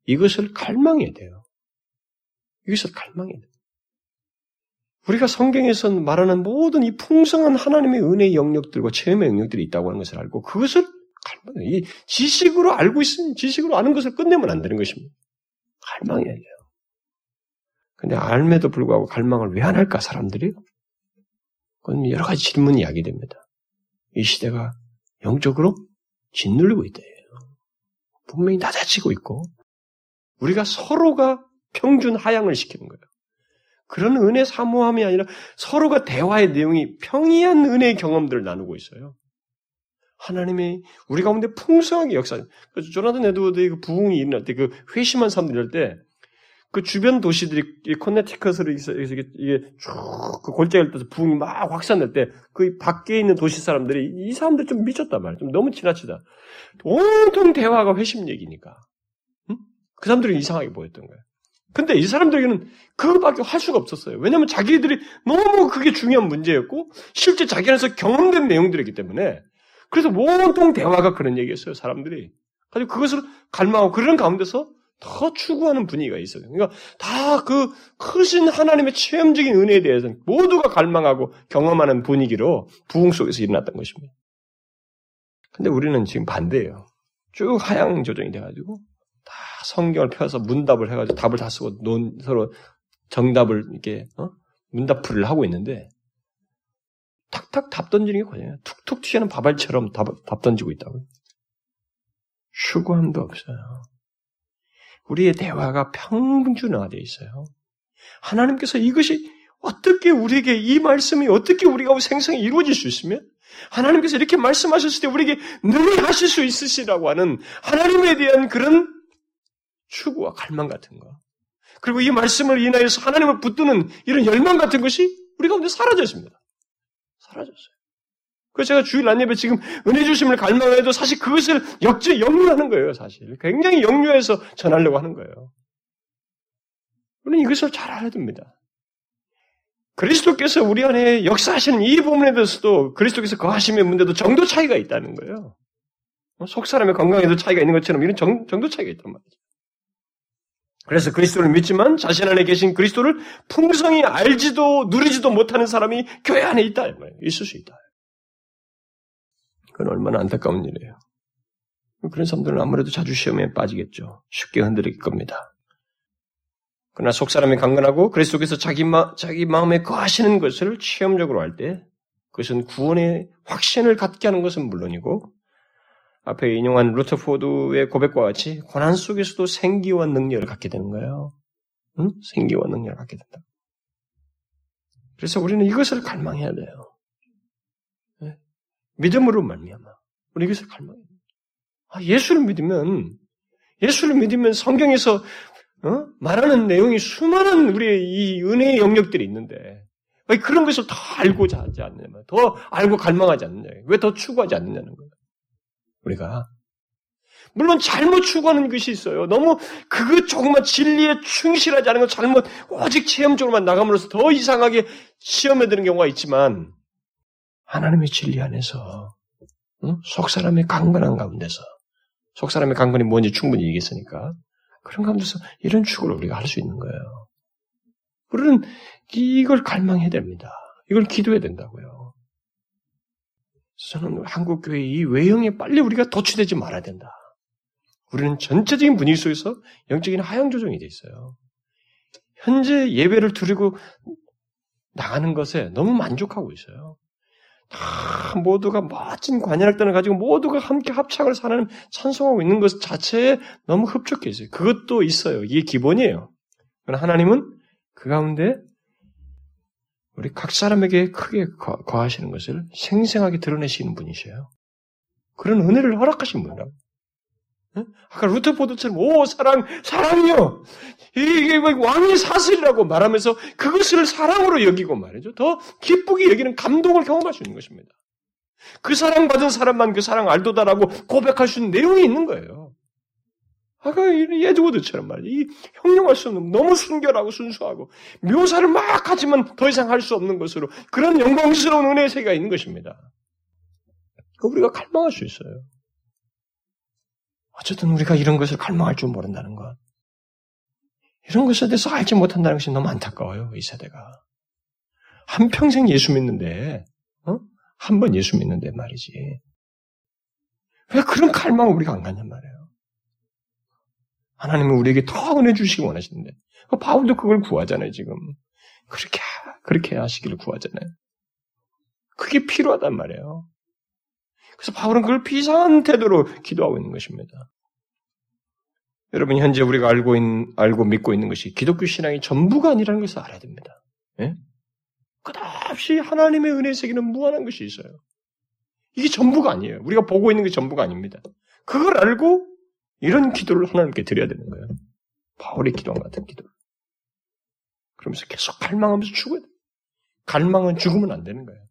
이것을 갈망해야 돼요. 이것을 갈망해야 돼요. 우리가 성경에서 말하는 모든 이 풍성한 하나님의 은혜의 영역들과 체험의 영역들이 있다고 하는 것을 알고 그것을 갈망해. 이 지식으로 알고 있으면 지식으로 아는 것을 끝내면 안 되는 것입니다. 갈망해야 돼요. 근데 알매도 불구하고 갈망을 왜 안 할까 사람들이? 그건 여러 가지 질문이 야기됩니다. 이 시대가 영적으로 짓눌리고 있다. 분명히 낮아지고 있고 우리가 서로가 평균 하향을 시키는 거예요. 그런 은혜 사모함이 아니라 서로가 대화의 내용이 평이한 은혜의 경험들을 나누고 있어요. 하나님이 우리 가운데 풍성하게 역사. 그래서 조나단 에드워드의 그 부흥이 일어날 때, 그 회심한 사람들 이럴 때, 그 주변 도시들이 코네티컷으로 이게, 쭉그 골짜기를 떠서 부흥이 막 확산될 때, 그 밖에 있는 도시 사람들이 이 사람들 좀 미쳤단 말이야. 좀 너무 지나치다. 온통 대화가 회심 얘기니까. 응? 그 사람들은 이상하게 보였던 거예요. 근데 이 사람들에게는 그것밖에 할 수가 없었어요. 왜냐하면 자기들이 너무 그게 중요한 문제였고 실제 자기 안에서 경험된 내용들이기 때문에 그래서 온통 대화가 그런 얘기였어요. 사람들이. 가지고 그것을 갈망하고 그런 가운데서 더 추구하는 분위기가 있어요. 그러니까 다 그 크신 하나님의 체험적인 은혜에 대해서는 모두가 갈망하고 경험하는 분위기로 부흥 속에서 일어났던 것입니다. 근데 우리는 지금 반대예요. 쭉 하향 조정이 돼가지고 다 성경을 펴서 문답을 해가지고 답을 다 쓰고 논, 서로 정답을 이렇게 어? 문답풀이를 하고 있는데 탁탁 답 던지는 게 과정이에요. 툭툭 튀는 바발처럼 답, 답 던지고 있다고요. 추구함도 없어요. 우리의 대화가 평준화되어 있어요. 하나님께서 이것이 어떻게 우리에게 이 말씀이 어떻게 우리가 생성이 이루어질 수 있으면 하나님께서 이렇게 말씀하셨을 때 우리에게 늘 하실 수 있으시라고 하는 하나님에 대한 그런 추구와 갈망 같은 거. 그리고 이 말씀을 인하여서 하나님을 붙드는 이런 열망 같은 것이 우리 가운데 사라졌습니다. 사라졌어요. 그래서 제가 주일 안예배 지금 은혜 주심을 갈망해도 사실 그것을 역제 역류하는 거예요, 사실. 굉장히 역류해서 전하려고 하는 거예요. 우리는 이것을 잘 알아야 됩니다. 그리스도께서 우리 안에 역사하시는 이 부분에 대해서도 그리스도께서 거하심의 문제도 정도 차이가 있다는 거예요. 속 사람의 건강에도 차이가 있는 것처럼 이런 정, 정도 차이가 있단 말이죠. 그래서 그리스도를 믿지만 자신 안에 계신 그리스도를 풍성히 알지도 누리지도 못하는 사람이 교회 안에 있다. 있을 수 있다. 그건 얼마나 안타까운 일이에요. 그런 사람들은 아무래도 자주 시험에 빠지겠죠. 쉽게 흔들릴 겁니다. 그러나 속 사람이 강건하고 그리스도께서 자기, 마, 자기 마음에 거하시는 것을 체험적으로 할 때 그것은 구원의 확신을 갖게 하는 것은 물론이고 앞에 인용한 루터포드의 고백과 같이 고난 속에서도 생기와 능력을 갖게 되는 거예요. 응? 생기와 능력을 갖게 된다. 그래서 우리는 이것을 갈망해야 돼요. 네? 믿음으로 말미암아 우리 갈망해야 돼요. 아, 예수를 믿으면 예수를 믿으면 성경에서 어? 말하는 내용이 수많은 우리의 이 은혜의 영역들이 있는데 왜 그런 것을 더 알고자 하지 않느냐, 더 알고 갈망하지 않느냐, 왜 더 추구하지 않느냐는 거예요. 우리가. 물론 잘못 추구하는 것이 있어요. 너무 그 조그만 진리에 충실하지 않은 것 잘못 오직 체험적으로만 나감으로써 더 이상하게 시험에 드는 경우가 있지만 하나님의 진리 안에서 응? 속 사람의 강건한 가운데서 속 사람의 강건이 뭔지 충분히 얘기했으니까 그런 가운데서 이런 추구를 우리가 할 수 있는 거예요. 우리는 이걸 갈망해야 됩니다. 이걸 기도해야 된다고요. 저는 한국 교회 이 외형에 빨리 우리가 도취되지 말아야 된다. 우리는 전체적인 분위기 속에서 영적인 하향 조정이 돼 있어요. 현재 예배를 드리고 나가는 것에 너무 만족하고 있어요. 다 모두가 멋진 관현악단을 가지고 모두가 함께 합창을 사는 찬송하고 있는 것 자체에 너무 흡족해 있어요. 그것도 있어요. 이게 기본이에요. 그러나 하나님은 그 가운데 우리 각 사람에게 크게 거하시는 것을 생생하게 드러내시는 분이셔요. 그런 은혜를 허락하신 분이라고. 아까 루터포드처럼 오 사랑 사랑이요 이게 왕의 사슬이라고 말하면서 그것을 사랑으로 여기고 말이죠 더 기쁘게 여기는 감동을 경험할 수 있는 것입니다. 그 사랑 받은 사람만 그 사랑 알도다라고 고백할 수 있는 내용이 있는 거예요. 아까 예드워드처럼 말이죠. 이 형용할 수 없는 너무 순결하고 순수하고 묘사를 막 하지만 더 이상 할 수 없는 것으로 그런 영광스러운 은혜의 세계가 있는 것입니다. 우리가 갈망할 수 있어요. 어쨌든 우리가 이런 것을 갈망할 줄 모른다는 것. 이런 것에 대해서 알지 못한다는 것이 너무 안타까워요, 이 세대가. 한평생 예수 믿는데, 어? 한 번 예수 믿는데 말이지. 왜 그런 갈망을 우리가 안 갖냔 말이에요. 하나님은 우리에게 더 은혜 주시기 원하시는데. 그 바울도 그걸 구하잖아요, 지금. 그렇게, 그렇게 하시기를 구하잖아요. 그게 필요하단 말이에요. 그래서 바울은 그걸 비상한 태도로 기도하고 있는 것입니다. 여러분 현재 우리가 알고 있, 알고 믿고 있는 것이 기독교 신앙이 전부가 아니라는 것을 알아야 됩니다. 예? 끝없이 하나님의 은혜 세계는 무한한 것이 있어요. 이게 전부가 아니에요. 우리가 보고 있는 게 전부가 아닙니다. 그걸 알고 이런 기도를 하나님께 드려야 되는 거예요. 바울의 기도와 같은 기도를. 그러면서 계속 갈망하면서 죽어야 돼. 갈망은 죽으면 안 되는 거예요.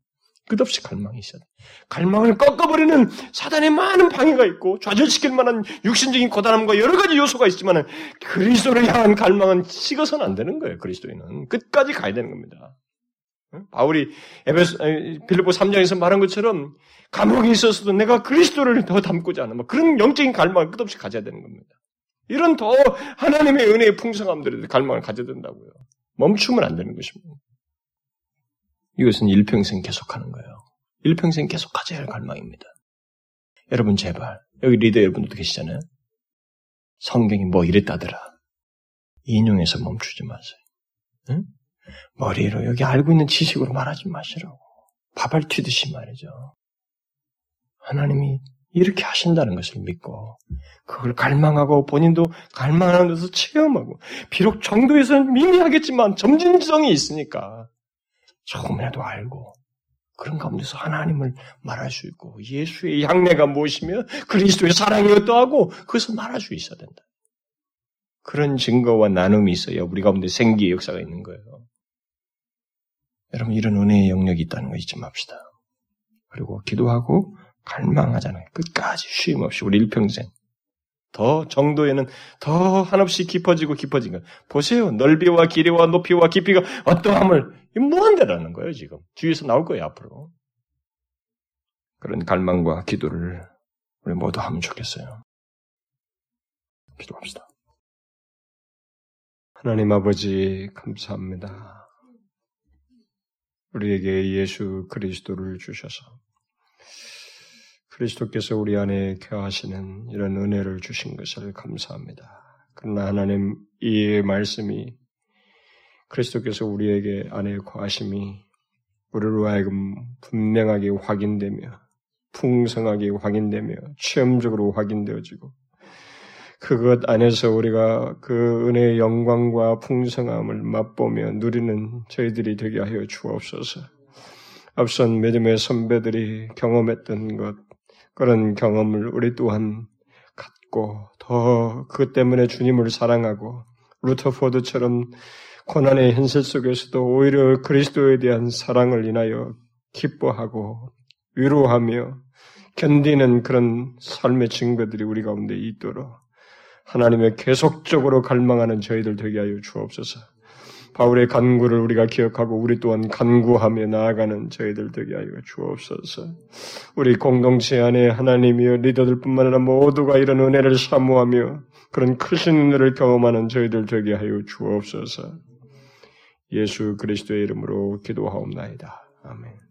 끝없이 갈망이 있어야 돼. 갈망을 꺾어버리는 사단의 많은 방해가 있고 좌절시킬 만한 육신적인 고단함과 여러 가지 요소가 있지만 그리스도를 향한 갈망은 식어서는 안 되는 거예요. 그리스도인은 끝까지 가야 되는 겁니다. 바울이 에베소 빌립보 3장에서 말한 것처럼 감옥에 있어서도 내가 그리스도를 더 담고자 하는 뭐 그런 영적인 갈망을 끝없이 가져야 되는 겁니다. 이런 더 하나님의 은혜의 풍성함들에 갈망을 가져야 된다고요. 멈추면 안 되는 것입니다. 이것은 일평생 계속하는 거예요. 일평생 계속 가져야 할 갈망입니다. 여러분 제발 여기 리더 여러분들도 계시잖아요. 성경이 뭐 이랬다더라. 인용해서 멈추지 마세요. 응? 머리로 여기 알고 있는 지식으로 말하지 마시라고. 밥알 튀듯이 말이죠. 하나님이 이렇게 하신다는 것을 믿고 그걸 갈망하고 본인도 갈망하는 데서 체험하고 비록 정도에서는 미미하겠지만 점진성이 있으니까 조금이라도 알고 그런 가운데서 하나님을 말할 수 있고 예수의 향내가 무엇이며 그리스도의 사랑이 어떠하고 그것을 말할 수 있어야 된다. 그런 증거와 나눔이 있어야 우리 가운데 생기의 역사가 있는 거예요. 여러분 이런 은혜의 영역이 있다는 거 잊지 맙시다. 그리고 기도하고 갈망하잖아요. 끝까지 쉼 없이 우리 일평생 더 정도에는 더 한없이 깊어지고 깊어진 거. 보세요. 넓이와 길이와 높이와 깊이가 어떠함을 무한대라는 거예요, 지금. 뒤에서 나올 거예요, 앞으로. 그런 갈망과 기도를 우리 모두 하면 좋겠어요. 기도합시다. 하나님 아버지, 감사합니다. 우리에게 예수 그리스도를 주셔서 그리스도께서 우리 안에 켜하시는 이런 은혜를 주신 것을 감사합니다. 그러나 하나님 이 말씀이 그리스도께서 우리에게 안에 거하심이 우리로 하여금 분명하게 확인되며 풍성하게 확인되며 체험적으로 확인되어지고 그것 안에서 우리가 그 은혜의 영광과 풍성함을 맛보며 누리는 저희들이 되게 하여 주옵소서. 앞선 믿음의 선배들이 경험했던 것, 그런 경험을 우리 또한 갖고 더 그것 때문에 주님을 사랑하고 루터포드처럼 고난의 현실 속에서도 오히려 그리스도에 대한 사랑을 인하여 기뻐하고 위로하며 견디는 그런 삶의 증거들이 우리 가운데 있도록 하나님의 계속적으로 갈망하는 저희들 되게 하여 주옵소서. 바울의 간구를 우리가 기억하고 우리 또한 간구하며 나아가는 저희들 되게 하여 주옵소서. 우리 공동체 안에 하나님이여 리더들뿐만 아니라 모두가 이런 은혜를 사모하며 그런 크신 은혜를 경험하는 저희들 되게 하여 주옵소서. 예수 그리스도의 이름으로 기도하옵나이다. 아멘.